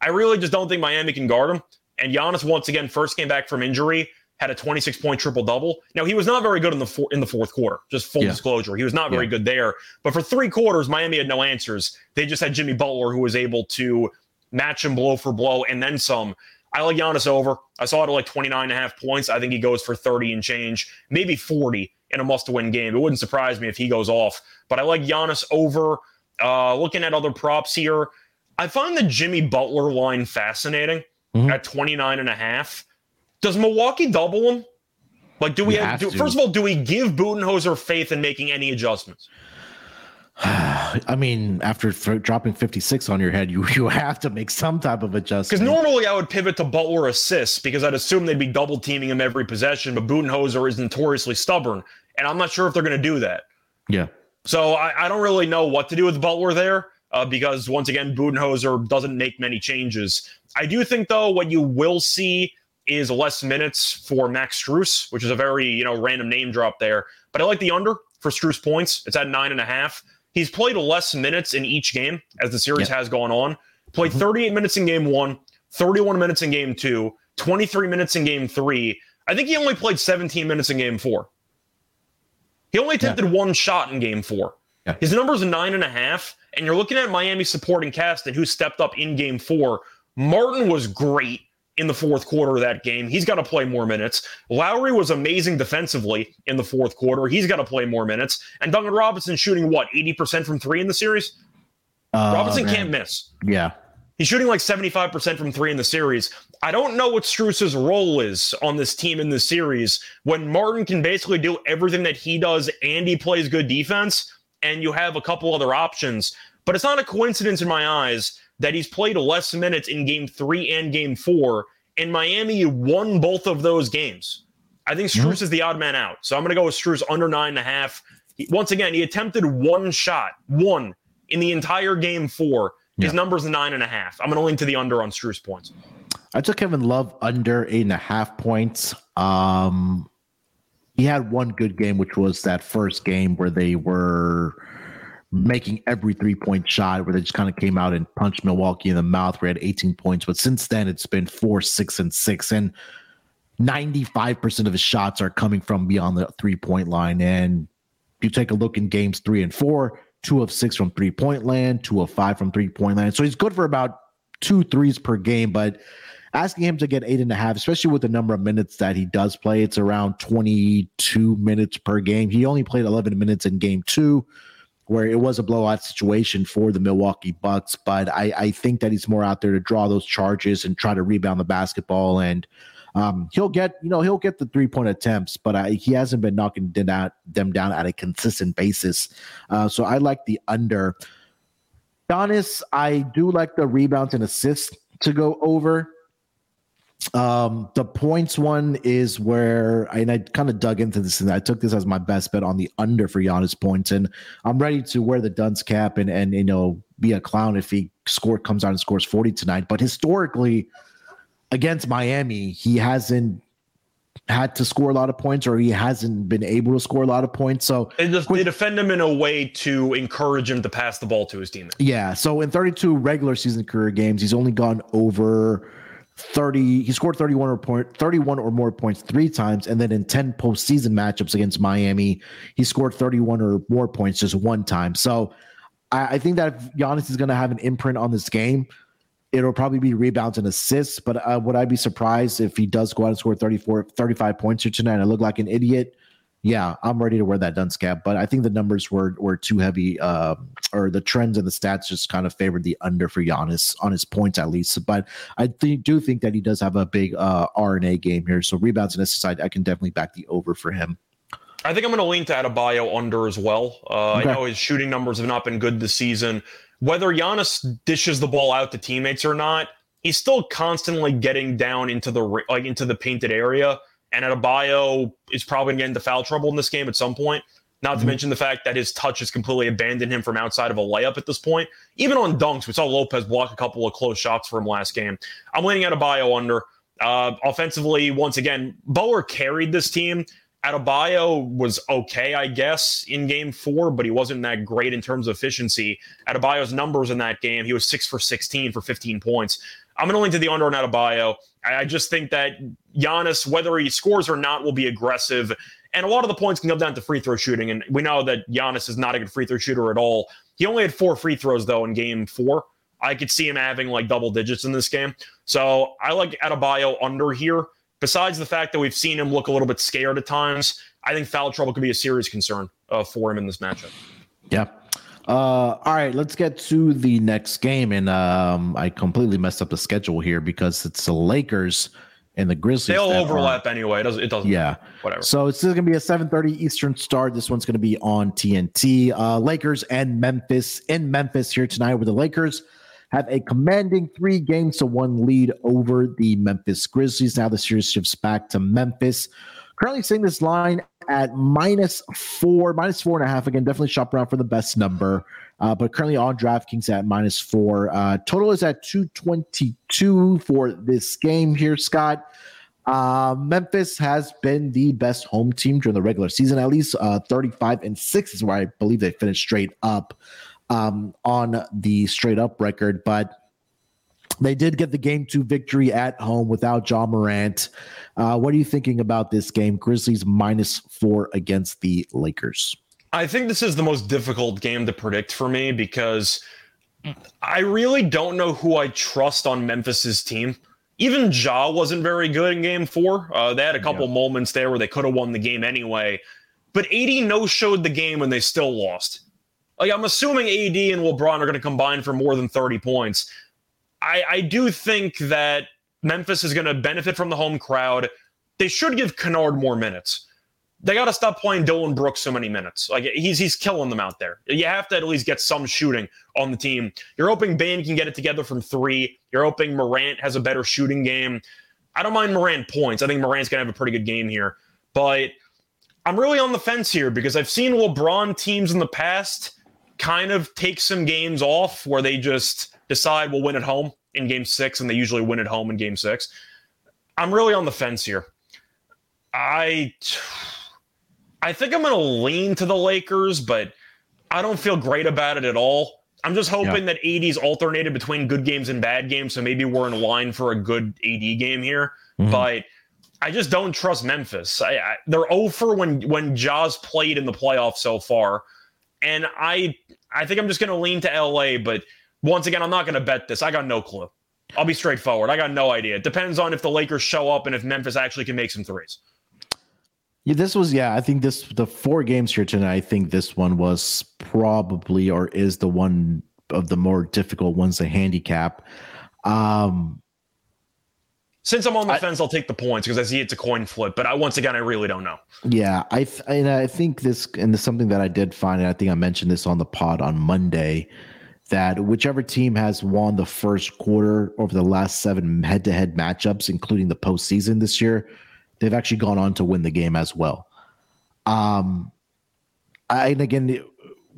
I really just don't think Miami can guard him. And Giannis, once again, first came back from injury, had a 26 point triple double. Now he was not very good in the for, in the fourth quarter. Just full yeah. disclosure, he was not very yeah. good there. But for three quarters, Miami had no answers. They just had Jimmy Butler, who was able to match him blow for blow and then some. I like Giannis over. I saw it at like 29 and a half points. I think he goes for 30 and change, maybe 40 in a must win game. It wouldn't surprise me if he goes off. But I like Giannis over. Uh, looking at other props here, I find the Jimmy Butler line fascinating mm-hmm. at 29 and a half. Does Milwaukee double him? Like, do we, we have, have do, first of all, do we give Budenholzer faith in making any adjustments? I mean, after dropping 56 on your head, you you have to make some type of adjustment. Because normally I would pivot to Butler assists because I'd assume they'd be double teaming him every possession, but Budenholzer is notoriously stubborn, and I'm not sure if they're going to do that. Yeah. So I, I, don't really know what to do with Butler there uh, because once again, Budenholzer doesn't make many changes. I do think though what you will see is less minutes for Max Strus, which is a very you know random name drop there. But I like the under for Strus points. It's at nine and a half. He's played less minutes in each game as the series yep. has gone on. Played mm-hmm. 38 minutes in game one, 31 minutes in game two, 23 minutes in game three. I think he only played 17 minutes in game four. He only attempted yeah. one shot in game four. Yeah. His number's nine and a half. And you're looking at Miami supporting cast and who stepped up in game four. Martin was great in the fourth quarter of that game. He's got to play more minutes. Lowry was amazing defensively in the fourth quarter. He's got to play more minutes. And Duncan Robinson shooting what, 80% from three in the series? Uh, Robinson man. can't miss. Yeah. He's shooting like 75% from three in the series. I don't know what Strus's role is on this team in this series when Martin can basically do everything that he does and he plays good defense, and you have a couple other options. But it's not a coincidence in my eyes that he's played less minutes in game three and game four. And Miami won both of those games. I think Strus mm-hmm. is the odd man out. So I'm going to go with Strus under nine and a half. Once again, he attempted one shot, one in the entire game four. His yeah. number's nine and a half. I'm going to lean to the under on Strus points. I took Kevin Love under eight and a half points. Um, he had one good game, which was that first game where they were Mm-hmm. making every three point shot where they just kind of came out and punched Milwaukee in the mouth. We had 18 points, but since then it's been four, six, and six. And 95% of his shots are coming from beyond the three point line. And if you take a look in games three and four, two of six from three point land, two of five from three point land. So he's good for about two threes per game, but asking him to get eight and a half, especially with the number of minutes that he does play, it's around 22 minutes per game. He only played 11 minutes in game two where it was a blowout situation for the Milwaukee Bucks. But I, I think that he's more out there to draw those charges and try to rebound the basketball. And um, he'll get, you know, he'll get the three point attempts, but I, he hasn't been knocking them down, at a consistent basis. Uh, so I like the under. Giannis, I do like the rebounds and assists to go over. Um, the points one is where I, and I kind of dug into this and I took this as my best bet on the under for Giannis points, and I'm ready to wear the dunce cap and and you know be a clown if he score comes out and scores 40 tonight. But historically, against Miami, he hasn't had to score a lot of points or he hasn't been able to score a lot of points. So they, just, they defend him in a way to encourage him to pass the ball to his team. Yeah. So in 32 regular season career games, he's only gone over 30 he scored 31 or point 31 or more points three times and then in 10 postseason matchups against miami he scored 31 or more points just one time. So i, I think that if Giannis is going to have an imprint on this game it'll probably be rebounds and assists but uh, would i be surprised if he does go out and score 34 35 points here tonight? I look like an idiot yeah, I'm ready to wear that dunce cap, but I think the numbers were were too heavy, uh, or the trends and the stats just kind of favored the under for Giannis on his points at least. But I th- do think that he does have a big uh, RNA game here, so rebounds and assists, I, I can definitely back the over for him. I think I'm going to lean to Adebayo under as well. Uh, okay. I know his shooting numbers have not been good this season. Whether Giannis dishes the ball out to teammates or not, he's still constantly getting down into the like into the painted area. And Adebayo is probably going to get into foul trouble in this game at some point. Not mm-hmm. to mention the fact that his touch has completely abandoned him from outside of a layup at this point. Even on dunks, we saw Lopez block a couple of close shots for him last game. I'm leaning Adebayo under. Uh, offensively, once again, Butler carried this team. Adebayo was okay, I guess, in game four, but he wasn't that great in terms of efficiency. Adebayo's numbers in that game, he was six for 16 for 15 points. I'm going to link to the under on Adebayo. I just think that Giannis, whether he scores or not, will be aggressive. And a lot of the points can come down to free throw shooting. And we know that Giannis is not a good free throw shooter at all. He only had four free throws, though, in game four. I could see him having like double digits in this game. So I like Adebayo under here. Besides the fact that we've seen him look a little bit scared at times, I think foul trouble could be a serious concern uh, for him in this matchup. Yeah. Uh, all right, let's get to the next game. And um, I completely messed up the schedule here because it's the Lakers and the Grizzlies. They'll overlap are, anyway. It doesn't. It doesn't. Yeah. Whatever. So it's still gonna be a 7:30 Eastern start. This one's gonna be on TNT. Uh, Lakers and Memphis in Memphis here tonight, where the Lakers have a commanding three games to one lead over the Memphis Grizzlies. Now the series shifts back to Memphis. Currently seeing this line at minus four, minus four and a half. Again, definitely shop around for the best number. Uh, but currently on DraftKings at minus four. Uh, total is at 222 for this game here, Scott. Uh, Memphis has been the best home team during the regular season, at least uh, 35 and 6 is where I believe they finished straight up um, on the straight up record. But they did get the game two victory at home without Ja Morant. Uh, what are you thinking about this game? Grizzlies minus four against the Lakers. I think this is the most difficult game to predict for me because I really don't know who I trust on Memphis's team. Even Ja wasn't very good in game four. Uh, they had a couple yeah. moments there where they could have won the game anyway. But AD no showed the game and they still lost. Like I'm assuming AD and LeBron are going to combine for more than 30 points. I, I do think that Memphis is going to benefit from the home crowd. They should give Kennard more minutes. They got to stop playing Dillon Brooks so many minutes. Like he's he's killing them out there. You have to at least get some shooting on the team. You're hoping Bane can get it together from three. You're hoping Morant has a better shooting game. I don't mind Morant points. I think Morant's gonna have a pretty good game here, but I'm really on the fence here because I've seen LeBron teams in the past kind of take some games off where they just decide we'll win at home in game six, and they usually win at home in game six. I'm really on the fence here. I I think I'm going to lean to the Lakers, but I don't feel great about it at all. I'm just hoping yeah. that AD's alternated between good games and bad games, so maybe we're in line for a good AD game here. Mm-hmm. But I just don't trust Memphis. I, I, they're over when when Ja's played in the playoffs so far, and I I think I'm just going to lean to LA. But once again, I'm not going to bet this. I got no clue. I'll be straightforward. I got no idea. It depends on if the Lakers show up and if Memphis actually can make some threes. Yeah, this was yeah. I think this the four games here tonight. I think this one was probably or is the one of the more difficult ones to handicap. Um, Since I'm on the I, fence, I'll take the points because I see it's a coin flip. But I once again, I really don't know. Yeah, I and I think this and this something that I did find, and I think I mentioned this on the pod on Monday that whichever team has won the first quarter over the last seven head to head matchups, including the postseason this year, they've actually gone on to win the game as well. Um, I, and again,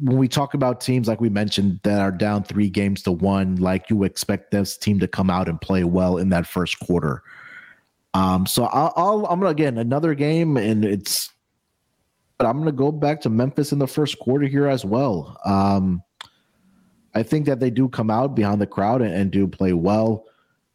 when we talk about teams like we mentioned that are down three games to one, like you expect this team to come out and play well in that first quarter. Um, so I'll, I'll I'm gonna again another game, and it's, but I'm gonna go back to Memphis in the first quarter here as well. Um, I think that they do come out behind the crowd and, and, do play well.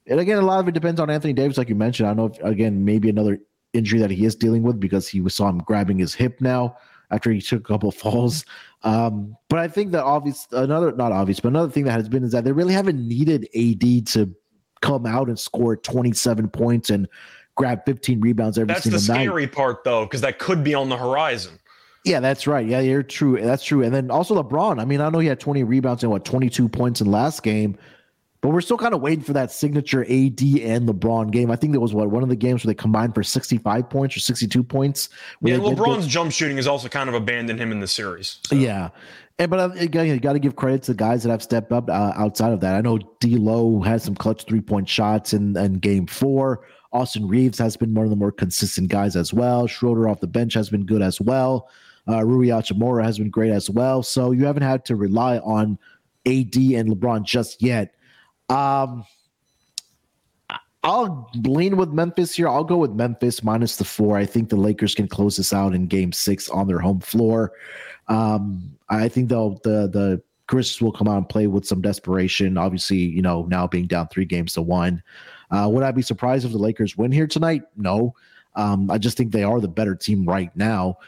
And again, a lot of it depends on Anthony Davis, like you mentioned. I don't know, if, again, maybe another injury that he is dealing with because he saw him grabbing his hip now after he took a couple falls. Um, but I think that obvious, another not obvious, but another thing that has been is that they really haven't needed AD to come out and score 27 points and grab 15 rebounds every That's single night. That's the scary part, though, because that could be on the horizon. Yeah, that's right. Yeah, you're true. That's true. And then also LeBron. I mean, I know he had 20 rebounds and what 22 points in last game, but we're still kind of waiting for that signature AD and LeBron game. I think there was what one of the games where they combined for 65 points or 62 points. Yeah, LeBron's jump shooting has also kind of abandoned him in the series. So. Yeah. And but uh, again, you got to give credit to the guys that have stepped up uh, outside of that. I know D'Lo has some clutch three point shots in, in game four. Austin Reaves has been one of the more consistent guys as well. Schroeder off the bench has been good as well. Uh, Rui Hachimura has been great as well. So you haven't had to rely on AD and LeBron just yet. Um, I'll lean with Memphis here. I'll go with Memphis minus the four. I think the Lakers can close this out in game six on their home floor. Um, I think they'll the the Grizzlies will come out and play with some desperation. Obviously, you know, now being down three games to one. Uh, would I be surprised if the Lakers win here tonight? No. Um, I just think they are the better team right now.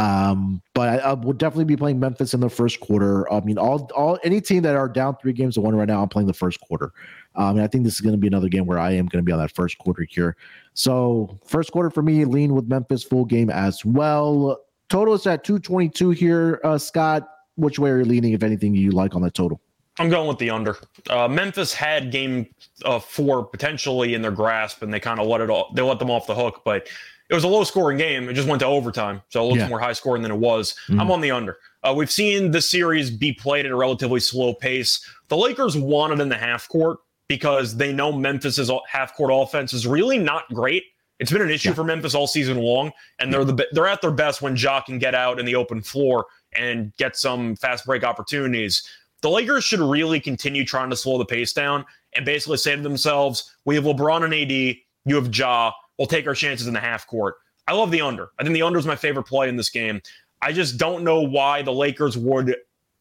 Um, but I, I would definitely be playing Memphis in the first quarter. I mean, all all any team that are down three games to one right now, I'm playing the first quarter. Um, and I think this is going to be another game where I am going to be on that first quarter here. So first quarter for me, lean with Memphis full game as well. Total is at 222 here. Uh, Scott, which way are you leaning, if anything, you like on the total? I'm going with the under. Uh, Memphis had game uh, four potentially in their grasp, and they kind of let it all. They let them off the hook, but it was a low scoring game. It just went to overtime, so it looks yeah. more high scoring than it was. Mm-hmm. I'm on the under. Uh, we've seen the series be played at a relatively slow pace. The Lakers won it in the half court because they know Memphis's half court offense is really not great. It's been an issue yeah. for Memphis all season long, and they're the they're at their best when Ja can get out in the open floor and get some fast break opportunities. The Lakers should really continue trying to slow the pace down and basically say to themselves, "We have LeBron and AD. You have Ja we'll take our chances in the half court. I love the under. I think the under is my favorite play in this game. I just don't know why the Lakers would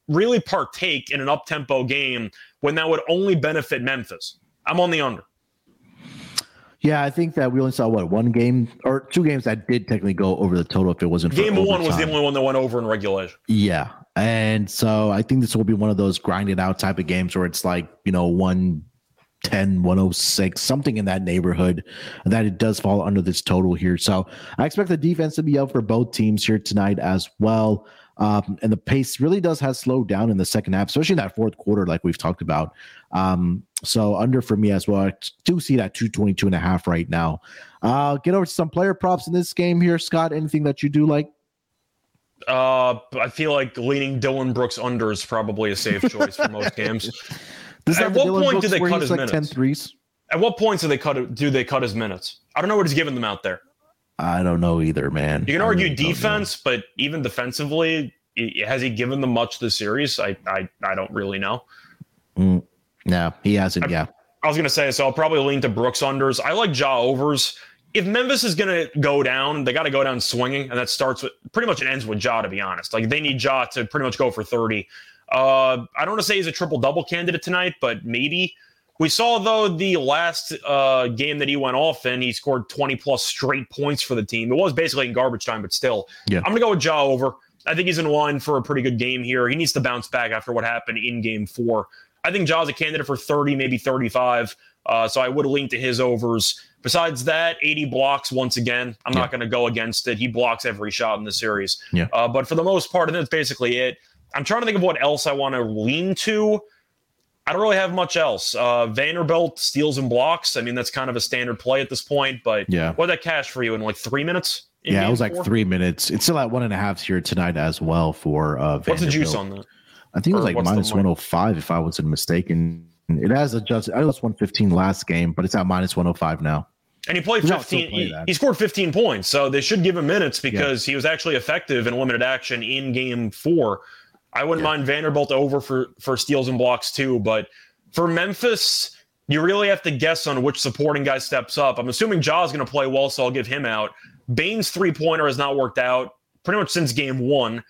really partake in an up tempo game when that would only benefit Memphis. I'm on the under. Yeah, I think that we only saw what one game or two games that did technically go over the total if it wasn't game one was the only one that went over in regulation. Yeah, and so I think this will be one of those grinded out type of games where it's like you know one 10 106 something in that neighborhood that it does fall under this total here. So i expect the defense to be up for both teams here tonight as well. Um, and the pace really does have slowed down in the second half especially in that fourth quarter like we've talked about. Um, so under for me as well i do see that 222 and a half right now. Uh get over to some player props in this game here scott. Anything that you do like? Uh, I feel like leaning Dillon Brooks under is probably a safe choice for most games. At what point do they cut his like minutes? 10 threes? At what points do they cut? Do they cut his minutes? I don't know what he's giving them out there. I don't know either, man. You can argue really defense, but even defensively, has he given them much this series? I I, I don't really know. Mm, no, he hasn't. I, yeah, I was gonna say so. I'll probably lean to Brooks unders. I like Ja overs. If Memphis is gonna go down, they got to go down swinging, and that starts with pretty much it ends with Ja. To be honest, like they need Ja to pretty much go for thirty. Uh, I don't want to say he's a triple double candidate tonight, but maybe. We saw though the last uh, game that he went off in, he scored 20 plus straight points for the team. It was basically in garbage time, but still. Yeah. I'm gonna go with Ja over. I think he's in line for a pretty good game here. He needs to bounce back after what happened in game four. I think Ja's a candidate for 30, maybe 35. Uh, so I would lean to his overs. Besides that, AD blocks once again. I'm yeah. not going to go against it. He blocks every shot in the series. Yeah. Uh, but for the most part, and that's basically it. I'm trying to think of what else I want to lean to. I don't really have much else. Uh, Vanderbilt steals and blocks. I mean, that's kind of a standard play at this point. But yeah, what that cash for you in like three minutes? Yeah, it was like three minutes. It's still at one and a half here tonight as well for uh, What's the juice on that? I think it was like minus 105 if I wasn't mistaken. It has adjusted. I was 115 last game, but it's at minus 105 now. And he played 15. Play he, he, scored 15 points. So they should give him minutes because yeah. he was actually effective in limited action in game four. I wouldn't yeah. mind Vanderbilt over for for steals and blocks too, but for Memphis, you really have to guess on which supporting guy steps up. I'm assuming Ja's going to play well, so I'll give him out. Bane's three pointer has not worked out pretty much since game one,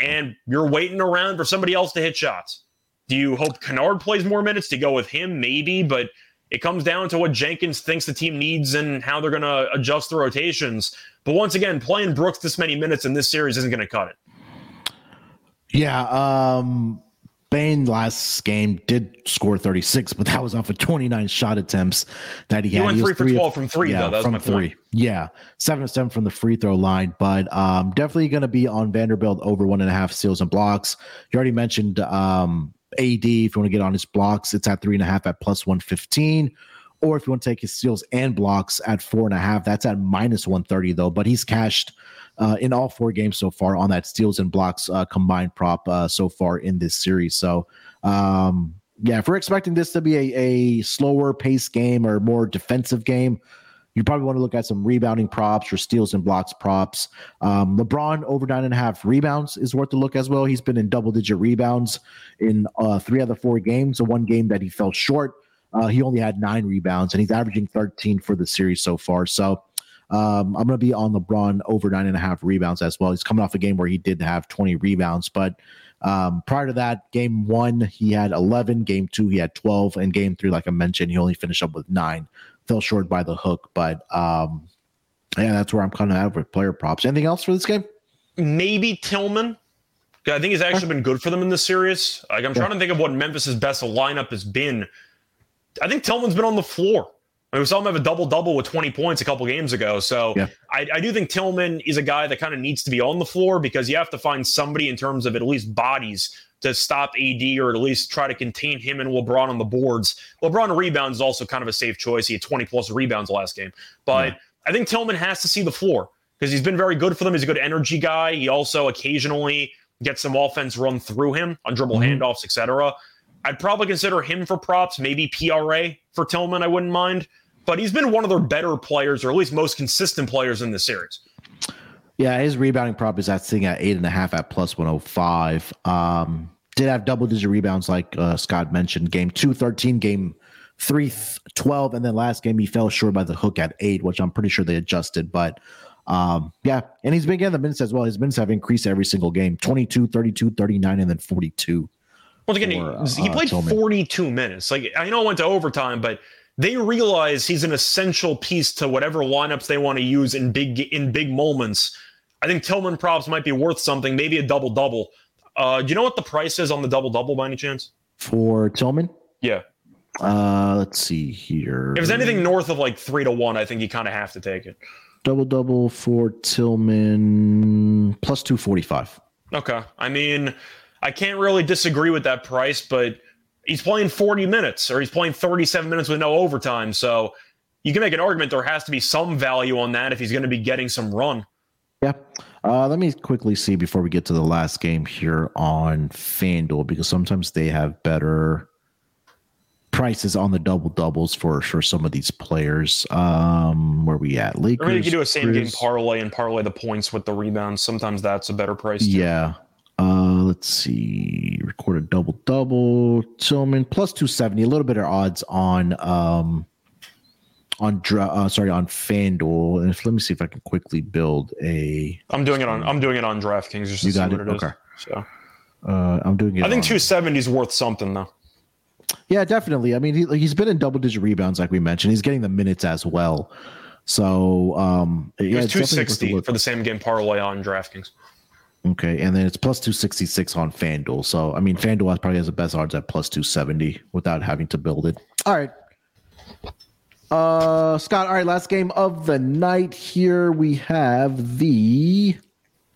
and you're waiting around for somebody else to hit shots. Do you hope Kennard plays more minutes to go with him? Maybe, but it comes down to what Jenkins thinks the team needs and how they're going to adjust the rotations. But once again, playing Brooks this many minutes in this series isn't going to cut it. Yeah. Um, Bane last game did score 36, but that was off of 29 shot attempts that he, he had. Went he went three for 12 from three, yeah, though. from three. Point. Yeah. Seven to seven from the free throw line, but um, definitely going to be on Vanderbilt over one and a half steals and blocks. You already mentioned um, AD. If you want to get on his blocks, it's at three and a half at plus 115. Or if you want to take his steals and blocks at four and a half, that's at minus 130, though. But he's cashed uh, in all four games so far on that steals and blocks uh, combined prop uh, so far in this series. So, um, yeah, if we're expecting this to be a, a slower pace game or more defensive game, you probably want to look at some rebounding props or steals and blocks props. Um, LeBron over nine and a half rebounds is worth a look as well. He's been in double digit rebounds in uh, three out of four games. The one game that he fell short Uh, he only had nine rebounds, and he's averaging 13 for the series so far. So um, I'm going to be on LeBron over nine and a half rebounds as well. He's coming off a game where he did have 20 rebounds, but um, prior to that, game one, he had 11. Game two, he had 12. And game three, like I mentioned, he only finished up with nine. Fell short by the hook, but um, yeah, that's where I'm kind of at with player props. Anything else for this game? Maybe Tillman. I think he's actually been good for them in this series. Like I'm trying to think of what Memphis's best lineup has been. I think Tillman's been on the floor. I mean, we saw him have a double double with 20 points a couple games ago. So yeah. I, I, do think Tillman is a guy that kind of needs to be on the floor because you have to find somebody in terms of at least bodies to stop AD or at least try to contain him and LeBron on the boards. LeBron rebounds is also kind of a safe choice. He had 20 plus rebounds last game. But yeah. I think Tillman has to see the floor because he's been very good for them. He's a good energy guy. He also occasionally gets some offense run through him on dribble mm-hmm. handoffs, etc. I'd probably consider him for props, maybe PRA for Tillman. I wouldn't mind, but he's been one of their better players, or at least most consistent players in the series. Yeah, his rebounding prop is at sitting at eight and a half at plus 105. Um, did have double digit rebounds, like uh, Scott mentioned. Game two, 13, game three, 12, and then last game he fell short by the hook at eight, which I'm pretty sure they adjusted. But um, yeah, and he's been getting the minutes as well. His minutes have increased every single game 22, 32, 39, and then 42. Once again, for, he, he uh, played Tillman. 42 minutes. Like I know it went to overtime, but they realize he's an essential piece to whatever lineups they want to use in big in big moments. I think Tillman props might be worth something, maybe a double double. Uh, do you know what the price is on the double double by any chance? For Tillman? Yeah. Uh, let's see here. If it's anything north of like three to one, I think you kind of have to take it. Double double for Tillman plus two forty five. Okay, I mean, I can't really disagree with that price, but he's playing 40 minutes or he's playing 37 minutes with no overtime. So you can make an argument there has to be some value on that if he's going to be getting some run. Yeah. Uh, let me quickly see before we get to the last game here on FanDuel because sometimes they have better prices on the double doubles for for some of these players. Um, where we at? Lakers. Or you can do a same game parlay and parlay the points with the rebounds. Sometimes that's a better price. Too. Yeah. Let's see. Record a double double. Tillman plus two seventy. A little bit of odds on um on uh, sorry on FanDuel. And if, let me see if I can quickly build a. I'm doing it on. I'm doing it on DraftKings. Just you got it. it okay. So. Uh, I'm doing it. I think 270 is worth something though. Yeah, definitely. I mean, he, like, he's been in double digit rebounds, like we mentioned. He's getting the minutes as well. So, um, yeah, it's 260 for the same game parlay on DraftKings. Okay, and then it's plus 266 on FanDuel. So, I mean, FanDuel probably has the best odds at plus 270 without having to build it. All right. Uh, Scott, all right, last game of the night here. We have the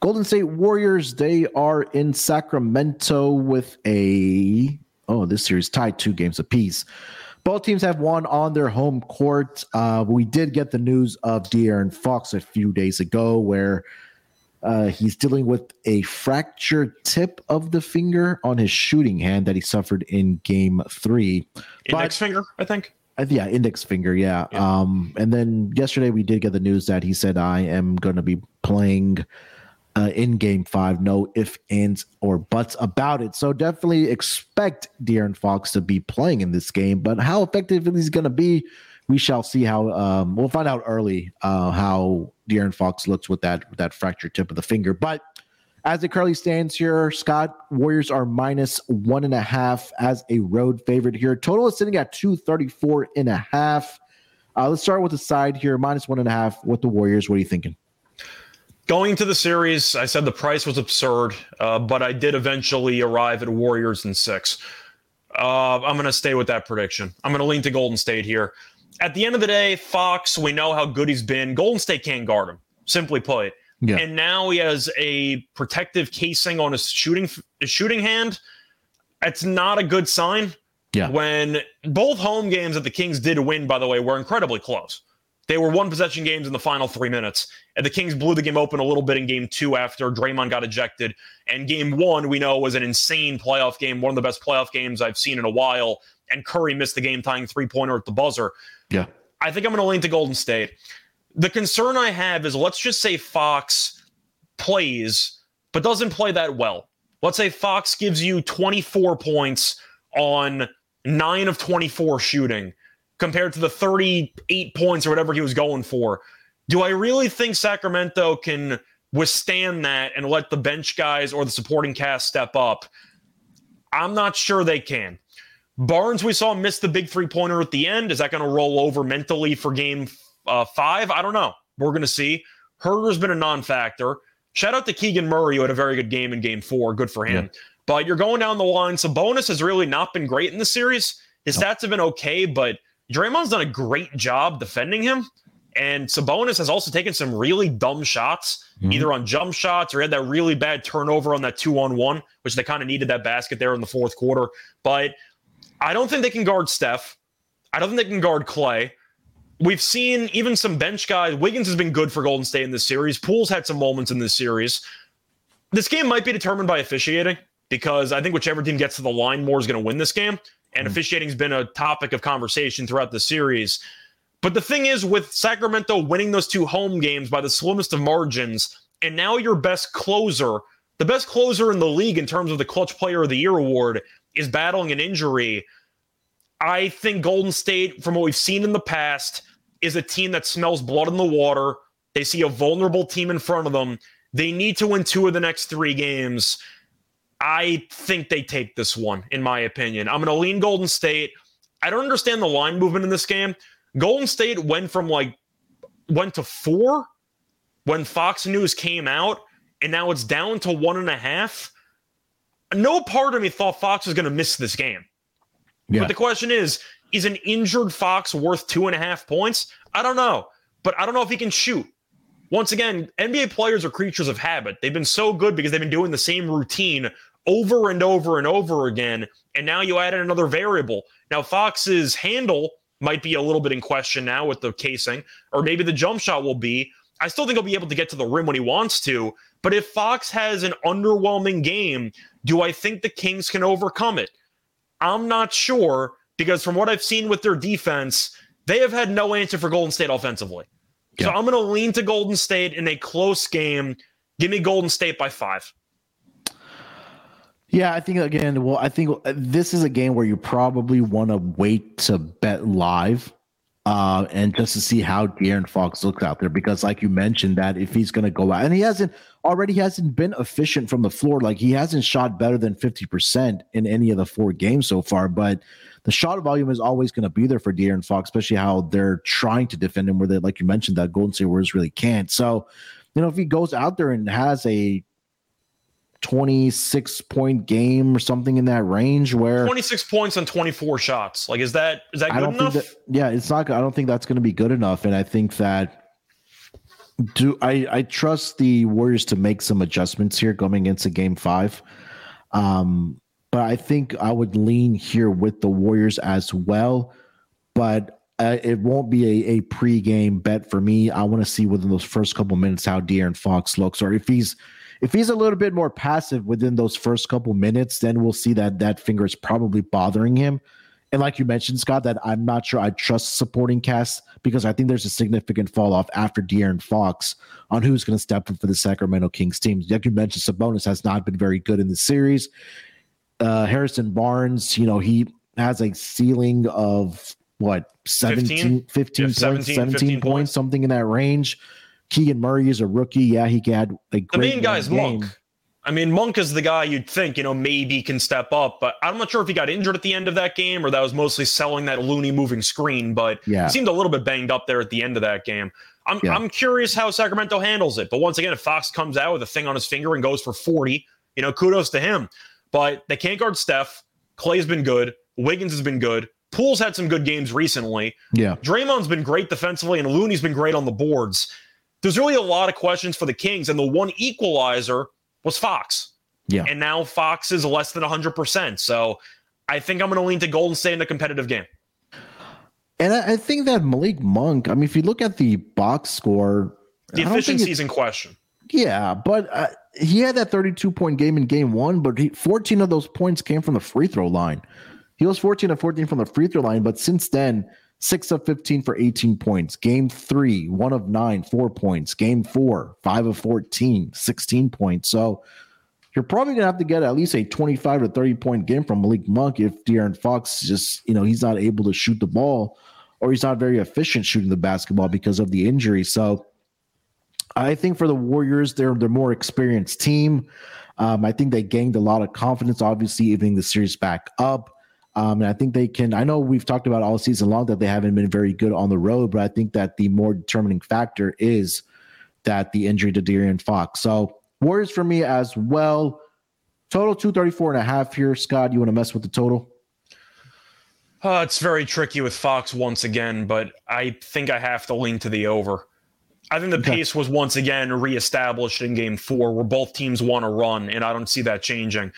Golden State Warriors. They are in Sacramento with a oh, this series tied two games apiece. Both teams have won on their home court. Uh, we did get the news of De'Aaron Fox a few days ago, where uh, he's dealing with a fractured tip of the finger on his shooting hand that he suffered in Game Three. Index but, finger, I think. Uh, yeah, index finger. Yeah. yeah. Um, and then yesterday we did get the news that he said, "I am going to be playing." uh, in game five. No if, ands, or buts about it. So definitely expect De'Aaron Fox to be playing in this game. But how effective he's going to be, we shall see how um, we'll find out early uh, how De'Aaron Fox looks with that with that fractured tip of the finger. But as it currently stands here, Scott Warriors are minus one and a half as a road favorite here. Total is sitting at 234 and a half. Uh, let's start with the side here, minus one and a half with the Warriors. What are you thinking? Going to the series, I said the price was absurd, uh, but I did eventually arrive at Warriors in six. Uh, I'm going to stay with that prediction. I'm going to lean to Golden State here. At the end of the day, Fox, we know how good he's been. Golden State can't guard him, simply put. Yeah. And now he has a protective casing on his shooting his shooting hand. It's not a good sign. Yeah. When both home games that the Kings did win, by the way, were incredibly close. They were one possession games in the final three minutes. And the Kings blew the game open a little bit in game two after Draymond got ejected. And game one, we know, was an insane playoff game, one of the best playoff games I've seen in a while. And Curry missed the game tying three pointer at the buzzer. Yeah. I think I'm going to lean to Golden State. The concern I have is let's just say Fox plays, but doesn't play that well. Let's say Fox gives you 24 points on nine of 24 shooting compared to the 38 points or whatever he was going for. Do I really think Sacramento can withstand that and let the bench guys or the supporting cast step up? I'm not sure they can. Barnes, we saw miss the big three pointer at the end. Is that going to roll over mentally for game uh, five? I don't know. We're going to see. Huerter's been a non factor. Shout out to Keegan Murray, who had a very good game in game four. Good for him. Yeah. But you're going down the line. Sabonis has really not been great in the series. His stats have been okay, but Draymond's done a great job defending him. And Sabonis has also taken some really dumb shots, mm-hmm. either on jump shots or had that really bad turnover on that two on one, which they kind of needed that basket there in the fourth quarter. But I don't think they can guard Steph. I don't think they can guard Clay. We've seen even some bench guys. Wiggins has been good for Golden State in this series. Poole's had some moments in this series. This game might be determined by officiating because I think whichever team gets to the line more is going to win this game. And mm-hmm. officiating's been a topic of conversation throughout the series. But the thing is, with Sacramento winning those two home games by the slimmest of margins, and now your best closer, the best closer in the league in terms of the Clutch Player of the Year award, is battling an injury. I think Golden State, from what we've seen in the past, is a team that smells blood in the water. They see a vulnerable team in front of them. They need to win two of the next three games. I think they take this one, in my opinion. I'm going to lean Golden State. I don't understand the line movement in this game. Golden State went from like went to four when Fox News came out, and now it's down to one and a half. No part of me thought Fox was going to miss this game. Yeah. But the question is, is an injured Fox worth two and a half points? I don't know, but I don't know if he can shoot. Once again, NBA players are creatures of habit. They've been so good because they've been doing the same routine over and over and over again. And now you added another variable. Now, Fox's handle might be a little bit in question now with the casing, or maybe the jump shot will be. I still think he'll be able to get to the rim when he wants to. But if Fox has an underwhelming game, do I think the Kings can overcome it? I'm not sure because from what I've seen with their defense, they have had no answer for Golden State offensively. Yeah. So I'm going to lean to Golden State in a close game. Give me Golden State by five. Yeah, I think again, well, I think this is a game where you probably want to wait to bet live uh, and just to see how De'Aaron Fox looks out there. Because, like you mentioned, that if he's going to go out, and he hasn't already hasn't been efficient from the floor, like he hasn't shot better than fifty percent in any of the four games so far. But the shot volume is always going to be there for De'Aaron Fox, especially how they're trying to defend him, where they, like you mentioned, that Golden State Warriors really can't. So, you know, if he goes out there and has a 26 point game or something in that range where 26 points on 24 shots. Like is that is that good enough? that, yeah it's not i don't think that's going to be good enough. And i think that do i i trust the warriors to make some adjustments here going into game five. Um but i think i would lean here with the warriors as well. But uh, it won't be a, a pre-game bet for me. I want to see within those first couple minutes how De'Aaron Fox looks, or if he's if he's a little bit more passive within those first couple minutes, then we'll see that that finger is probably bothering him. And like you mentioned, Scott, that I'm not sure I trust supporting cast because I think there's a significant fall off after De'Aaron Fox on who's going to step in for the Sacramento Kings team. Like you mentioned, Sabonis has not been very good in the series. Uh, Harrison Barnes, you know, he has a ceiling of what 17, 15, 15 yeah, 17, points, 17 points, points, something in that range. Keegan Murray is a rookie. Yeah, he had a great the main guy is game. Monk. I mean, Monk is the guy you'd think, you know, maybe can step up, but I'm not sure if he got injured at the end of that game or that was mostly selling that Looney moving screen, but yeah. he seemed a little bit banged up there at the end of that game. I'm, yeah. I'm curious how Sacramento handles it. But once again, if Fox comes out with a thing on his finger and goes for 40, you know, kudos to him. But they can't guard Steph. Clay's been good. Wiggins has been good. Poole's had some good games recently. Yeah. Draymond's been great defensively, and Looney's been great on the boards there's really a lot of questions for the Kings, and the one equalizer was Fox. Yeah. And now Fox is less than 100%. So I think I'm going to lean to Golden State in a competitive game. And I, think that Malik Monk, I mean, if you look at the box score, the efficiency in question. Yeah, but uh, he had that 32 point game in game one, but he, 14 of those points came from the free throw line. He was 14 of 14 from the free throw line, but since then, six of 15 for 18 points. Game three, one of nine, four points. Game four, five of 14, 16 points. So you're probably gonna have to get at least a 25 to 30 point game from Malik Monk if De'Aaron Fox just, you know, he's not able to shoot the ball or he's not very efficient shooting the basketball because of the injury. So I think for the Warriors, they're they're more experienced team. Um, I think they gained a lot of confidence, obviously, evening the series back up. Um, and I think they can. I know we've talked about all season long that they haven't been very good on the road, but I think that the more determining factor is that the injury to De'Aaron Fox. So Warriors for me as well. Total 234 and a half here. Scott, you want to mess with the total? Uh, it's very tricky with Fox once again, but I think I have to lean to the over. I think the okay. pace was once again reestablished in game four, where both teams want to run, and I don't see that changing.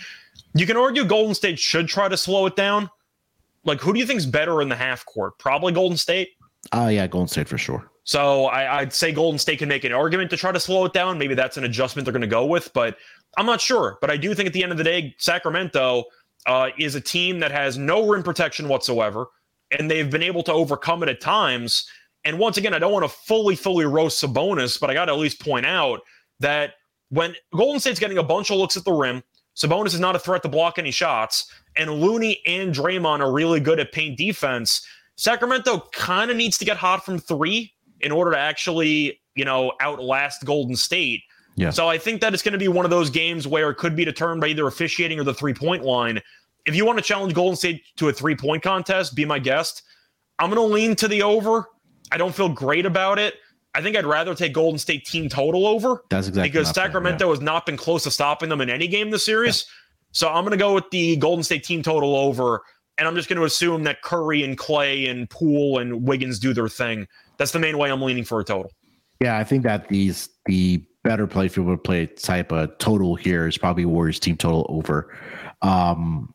You can argue Golden State should try to slow it down. Like, who do you think's better in the half court? Probably Golden State. Oh, uh, yeah, Golden State for sure. So I, would say Golden State can make an argument to try to slow it down. Maybe that's an adjustment they're going to go with, but I'm not sure. But I do think at the end of the day, Sacramento uh, is a team that has no rim protection whatsoever, and they've been able to overcome it at times. And once again, I don't want to fully, fully roast Sabonis, but I got to at least point out that when Golden State's getting a bunch of looks at the rim, Sabonis is not a threat to block any shots, and Looney and Draymond are really good at paint defense. Sacramento kind of needs to get hot from three in order to actually, you know, outlast Golden State. Yeah. So I think that it's going to be one of those games where it could be determined by either officiating or the three point line. If you want to challenge Golden State to a three point contest, be my guest. I'm going to lean to the over. I don't feel great about it. I think I'd rather take Golden State team total over. That's exactly because Sacramento yeah. has not been close to stopping them in any game this series. Yeah. So I'm going to go with the Golden State team total over, and I'm just going to assume that Curry and Klay and Poole and Wiggins do their thing. That's the main way I'm leaning for a total. Yeah, I think that these the better play if you would play type of total here is probably Warriors team total over. Um,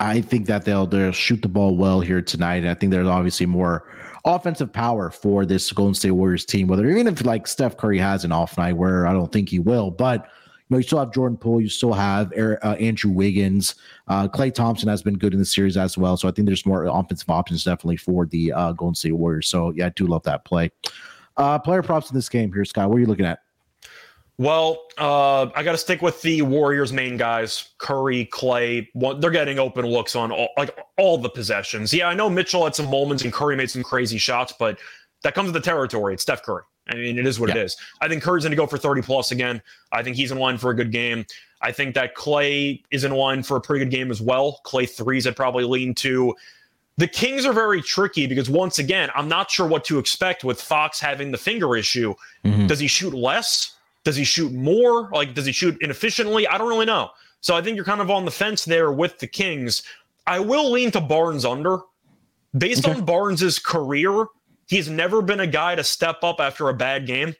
I think that they'll they'll shoot the ball well here tonight. And I think there's obviously more offensive power for this Golden State Warriors team. Whether even if like Steph Curry has an off night, where I don't think he will, but you know you still have Jordan Poole, you still have uh, Andrew Wiggins, uh, Klay Thompson has been good in the series as well. So I think there's more offensive options definitely for the uh, Golden State Warriors. So yeah, I do love that play. Uh, player props in this game here, Scott. What are you looking at? Well, uh, I got to stick with the Warriors' main guys, Curry, Klay. They're getting open looks on all, like all the possessions. Yeah, I know Mitchell had some moments and Curry made some crazy shots, but that comes with the territory. It's Steph Curry. I mean, it is what yeah. it is. I think Curry's going to go for 30 plus again. I think he's in line for a good game. I think that Klay is in line for a pretty good game as well. Klay threes, I'd probably lean to. The Kings are very tricky because once again, I'm not sure what to expect with Fox having the finger issue. Mm-hmm. Does he shoot less? Does he shoot more? Like, does he shoot inefficiently? I don't really know. So I think you're kind of on the fence there with the Kings. I will lean to Barnes under. Based okay. on Barnes's career, he's never been a guy to step up after a bad game.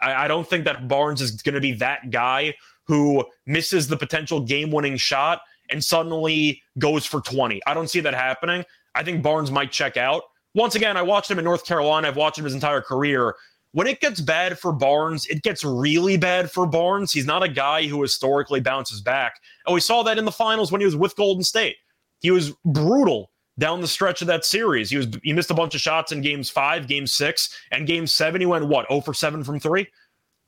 I, I don't think that Barnes is going to be that guy who misses the potential game winning shot and suddenly goes for 20. I don't see that happening. I think Barnes might check out. Once again, I watched him in North Carolina. I've watched him his entire career when it gets bad for Barnes, it gets really bad for Barnes. He's not a guy who historically bounces back. And we saw that in the finals when he was with Golden State. He was brutal down the stretch of that series. He was he missed a bunch of shots in games five, game six, and game seven. He went what, 0 for 7 from three?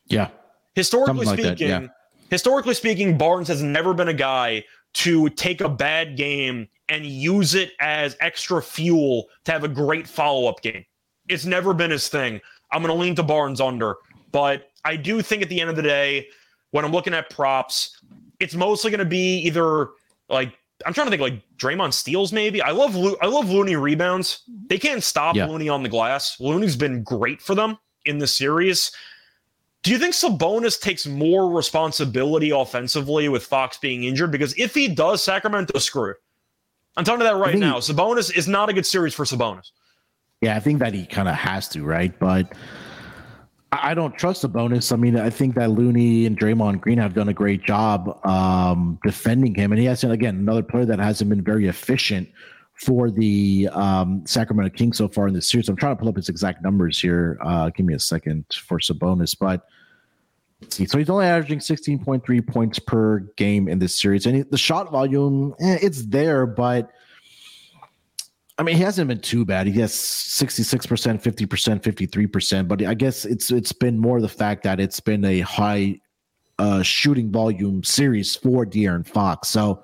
Yeah. Historically Something speaking, like that, yeah. historically speaking, Barnes has never been a guy to take a bad game and use it as extra fuel to have a great follow-up game. It's never been his thing. I'm going to lean to Barnes under, but I do think at the end of the day, when I'm looking at props, it's mostly going to be either like I'm trying to think like Draymond steals maybe. I love Lo- I love Looney rebounds. They can't stop yeah. Looney on the glass. Looney's been great for them in the series. Do you think Sabonis takes more responsibility offensively with Fox being injured? Because if he does, Sacramento screwed. I'm telling you that right now. Sabonis is not a good series for Sabonis. Yeah, I think that he kind of has to, right? But I don't trust Sabonis. I mean, I think that Looney and Draymond Green have done a great job um, defending him, and he has again another player that hasn't been very efficient for the um, Sacramento Kings so far in this series. I'm trying to pull up his exact numbers here. Uh, give me a second for Sabonis, but see. So he's only averaging 16.3 points per game in this series, and the shot volume eh, it's there, but I mean, he hasn't been too bad. He has 66%, 50%, 53%, but I guess it's it's been more the fact that it's been a high uh, shooting volume series for De'Aaron Fox. So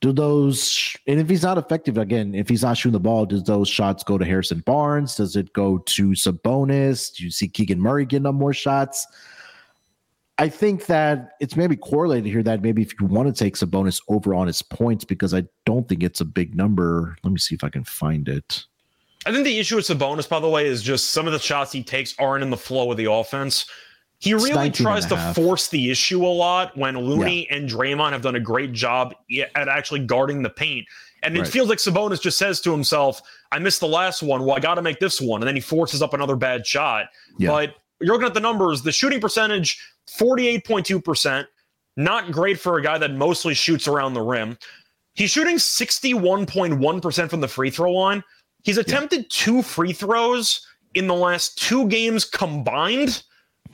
do those and if he's not effective again, if he's not shooting the ball, does those shots go to Harrison Barnes? Does it go to Sabonis? Do you see Keegan Murray getting up more shots? I think that it's maybe correlated here that maybe if you want to take Sabonis over on his points, because I don't think it's a big number. Let me see if I can find it. I think the issue with Sabonis, by the way, is just some of the shots he takes aren't in the flow of the offense. He really tries to force the issue a lot when Looney yeah. and Draymond have done a great job at actually guarding the paint. And it right. feels like Sabonis just says to himself, I missed the last one. Well, I got to make this one. And then he forces up another bad shot. Yeah. But you're looking at the numbers, the shooting percentage, 48.2%. Not great for a guy that mostly shoots around the rim. He's shooting 61.1% from the free throw line. He's attempted yeah. two free throws in the last two games combined.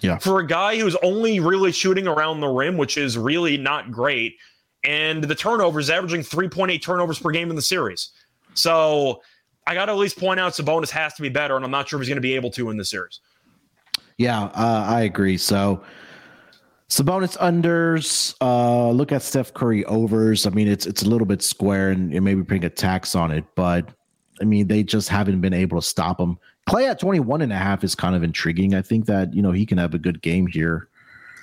Yeah. For a guy who's only really shooting around the rim, which is really not great. And the turnovers, averaging 3.8 turnovers per game in the series. So I got to at least point out Sabonis has to be better, and I'm not sure if he's going to be able to in the series. Yeah, uh, I agree. So Sabonis unders. Uh, look at Steph Curry overs. I mean, it's it's a little bit square, and, and maybe putting a tax on it, but I mean, they just haven't been able to stop him. Klay at 21 and a half is kind of intriguing. I think that, you know, he can have a good game here.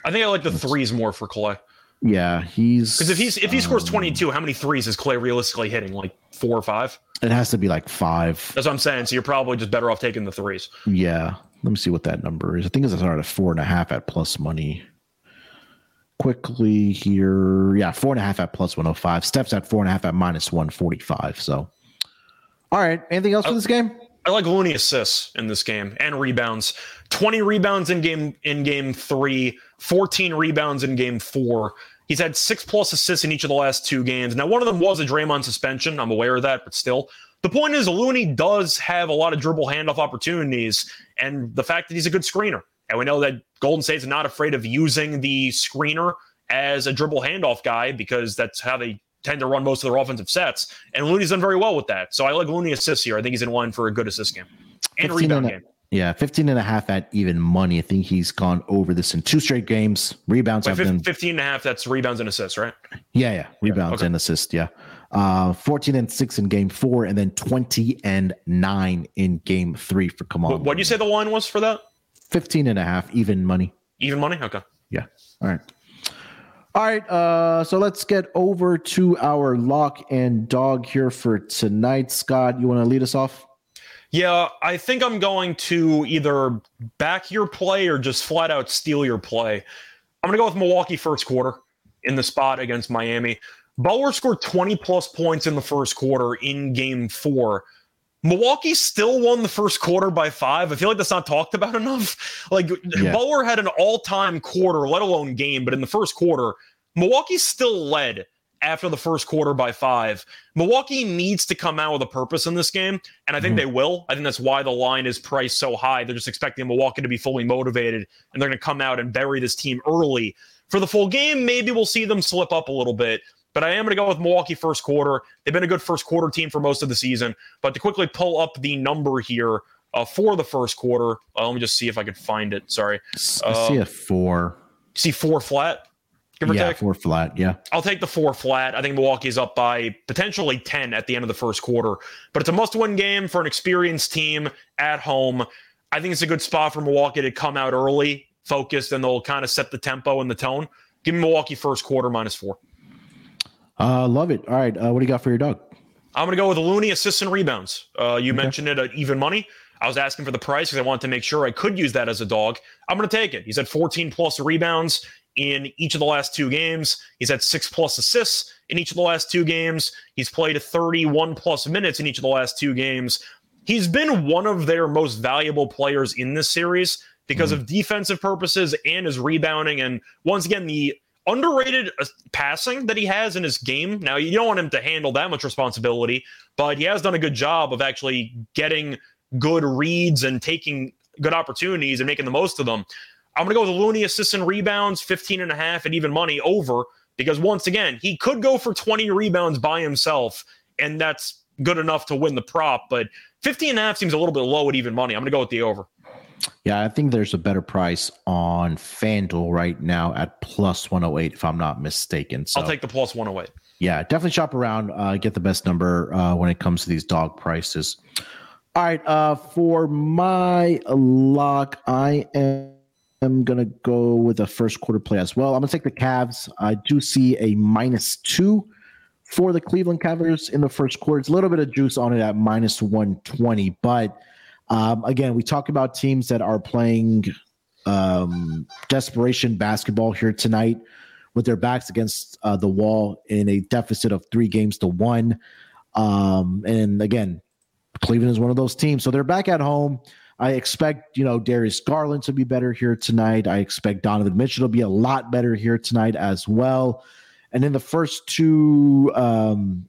I think I like the threes more for Klay. Yeah, he's because if he's if he scores um, 22, how many threes is Klay realistically hitting? Like four or five? It has to be like five. That's what I'm saying. So you're probably just better off taking the threes. Yeah. Let me see what that number is. I think it's around a four and a half at plus money. Quickly here. Yeah, four and a half at plus 105. Steph's at four and a half at minus 145. So all right. Anything else for this game? I like Looney assists in this game and rebounds. 20 rebounds in game in game three, 14 rebounds in game four. He's had six plus assists in each of the last two games. Now, one of them was a Draymond suspension. I'm aware of that, but still. The point is, Looney does have a lot of dribble handoff opportunities, and the fact that he's a good screener. And we know that Golden State's not afraid of using the screener as a dribble handoff guy because that's how they tend to run most of their offensive sets. And Looney's done very well with that. So I like Looney assists here. I think he's in line for a good assist game and rebound and a, game. Yeah, 15 and a half at even money. I think he's gone over this in two straight games. Rebounds Wait, have been 15 and a half. That's rebounds and assists, right? Yeah, yeah. Rebounds okay. and assists. Yeah. Uh, 14 and six in game four, and then 20 and nine in game three for on. What do you say the line was for that? 15 and a half, even money. Even money? Okay. Yeah. All right. All right, uh, so let's get over to our lock and dog here for tonight. Scott, you want to lead us off? Yeah, I think I'm going to either back your play or just flat out steal your play. I'm going to go with Milwaukee first quarter in the spot against Miami. Butler scored 20 plus points in the first quarter in game four. Milwaukee still won the first quarter by five. I feel like that's not talked about enough. Like yeah. Butler had an all-time quarter, let alone game, but in the first quarter, Milwaukee still led after the first quarter by five. Milwaukee needs to come out with a purpose in this game, and I think mm-hmm. they will. I think that's why the line is priced so high. They're just expecting Milwaukee to be fully motivated, and they're going to come out and bury this team early. For the full game, maybe we'll see them slip up a little bit. But I am going to go with Milwaukee first quarter. They've been a good first quarter team for most of the season. But to quickly pull up the number here uh, for the first quarter, uh, let me just see if I can find it. Sorry. I uh, see a four. See four flat? Give or yeah, take. four flat. Yeah. I'll take the four flat. I think Milwaukee's up by potentially 10 at the end of the first quarter. But it's a must win game for an experienced team at home. I think it's a good spot for Milwaukee to come out early, focused, and they'll kind of set the tempo and the tone. Give me Milwaukee first quarter minus four. Uh, love it. All right. Uh, what do you got for your dog? I'm going to go with Looney assists and rebounds. Uh, you okay. mentioned it at even money. I was asking for the price because I wanted to make sure I could use that as a dog. I'm going to take it. He's had 14 plus rebounds in each of the last two games. He's had six plus assists in each of the last two games. He's played 31 plus minutes in each of the last two games. He's been one of their most valuable players in this series because mm-hmm. of defensive purposes and his rebounding. And once again, the underrated uh, passing that he has in his game. Now, you don't want him to handle that much responsibility, but he has done a good job of actually getting good reads and taking good opportunities and making the most of them. I'm going to go with Looney assists and rebounds, 15 and a half and even money over because once again, he could go for 20 rebounds by himself and that's good enough to win the prop, but 15 and a half seems a little bit low at even money. I'm going to go with the over. Yeah, I think there's a better price on FanDuel right now at plus 108, if I'm not mistaken. So I'll take the plus 108. Yeah, definitely shop around, uh, get the best number uh, when it comes to these dog prices. All right, uh, for my lock, I am am going to go with a first quarter play as well. I'm going to take the Cavs. I do see a minus two for the Cleveland Cavaliers in the first quarter. It's a little bit of juice on it at minus 120. But um, again, we talk about teams that are playing um, desperation basketball here tonight with their backs against uh, the wall in a deficit of three games to one. Um, and again, Cleveland is one of those teams. So they're back at home. I expect, you know, Darius Garland to be better here tonight. I expect Donovan Mitchell to be a lot better here tonight as well. And in the first two, um,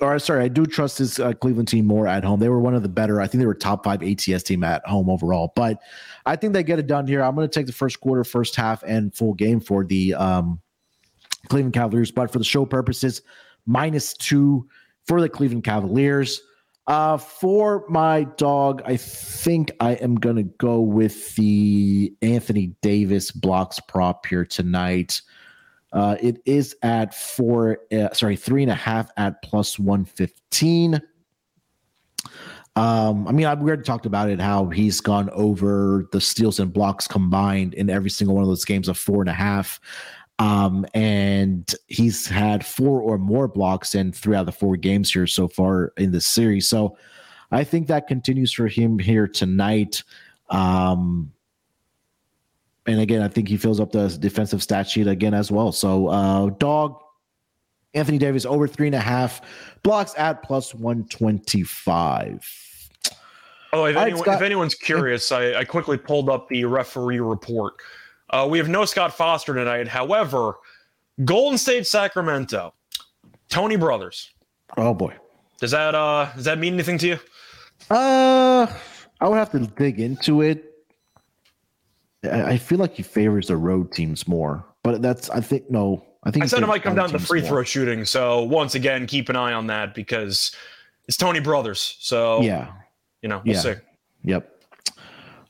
or sorry, I do trust this uh, Cleveland team more at home. They were one of the better. I think they were top five ATS team at home overall. But I think they get it done here. I'm going to take the first quarter, first half, and full game for the um, Cleveland Cavaliers. But for the show purposes, minus two for the Cleveland Cavaliers. Uh, for my dog, I think I am going to go with the Anthony Davis blocks prop here tonight. Uh, it is at four, uh, sorry, three and a half at plus 115. Um, I mean, I've already talked about it, how he's gone over the steals and blocks combined in every single one of those games of four and a half. Um, and he's had four or more blocks in three out of the four games here so far in this series. So I think that continues for him here tonight. Um, and again, I think he fills up the defensive stat sheet again as well. So, uh, dog Anthony Davis over three and a half blocks at plus 125. Oh, if, anyone, if anyone's curious, I, I quickly pulled up the referee report. Uh, we have no Scott Foster tonight. However, Golden State Sacramento, Tony Brothers. Oh boy. Does that uh does that mean anything to you? Uh I would have to dig into it. I feel like he favors the road teams more, but that's I think no. I think I said it might come down to free more. throw shooting. So once again, keep an eye on that because it's Tony Brothers. So yeah, you know, we'll yeah. see. Yep.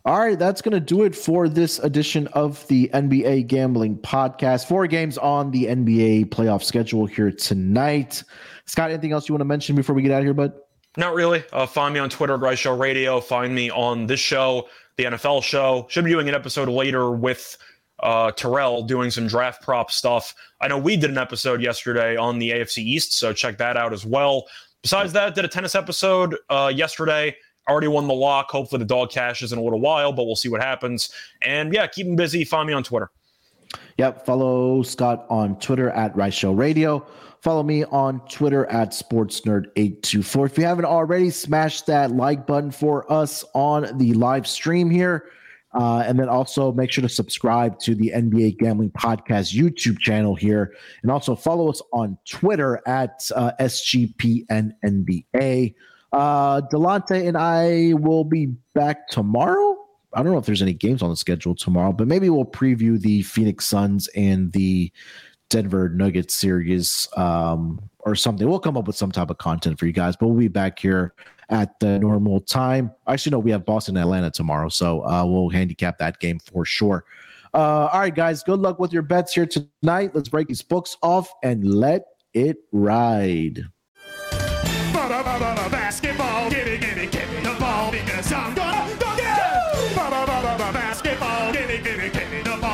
All right, that's going to do it for this edition of the NBA Gambling Podcast. Four games on the NBA playoff schedule here tonight. Scott, anything else you want to mention before we get out of here, bud? Not really. Uh, find me on Twitter, Grice Show Radio. Find me on this show, the NFL show. Should be doing an episode later with uh, Terrell doing some draft prop stuff. I know we did an episode yesterday on the AFC East, so check that out as well. Besides that, did a tennis episode uh, yesterday already won the lock. Hopefully, the dog cashes in a little while, but we'll see what happens. And yeah, keep him busy. Find me on Twitter. Yep. Follow Scott on Twitter at Rice Show Radio. Follow me on Twitter at SportsNerd824. If you haven't already, smash that like button for us on the live stream here. Uh, and then also make sure to subscribe to the NBA Gambling Podcast YouTube channel here. And also follow us on Twitter at uh, SGPNNBA. Uh, and I will be back tomorrow. I don't know if there's any games on the schedule tomorrow, but maybe we'll preview the Phoenix Suns and the Denver Nuggets series um, or something. We'll come up with some type of content for you guys, but we'll be back here at the normal time. Actually, no, we have Boston Atlanta tomorrow, so uh, we'll handicap that game for sure. Uh, all right, guys, good luck with your bets here tonight. Let's break these books off and let it ride.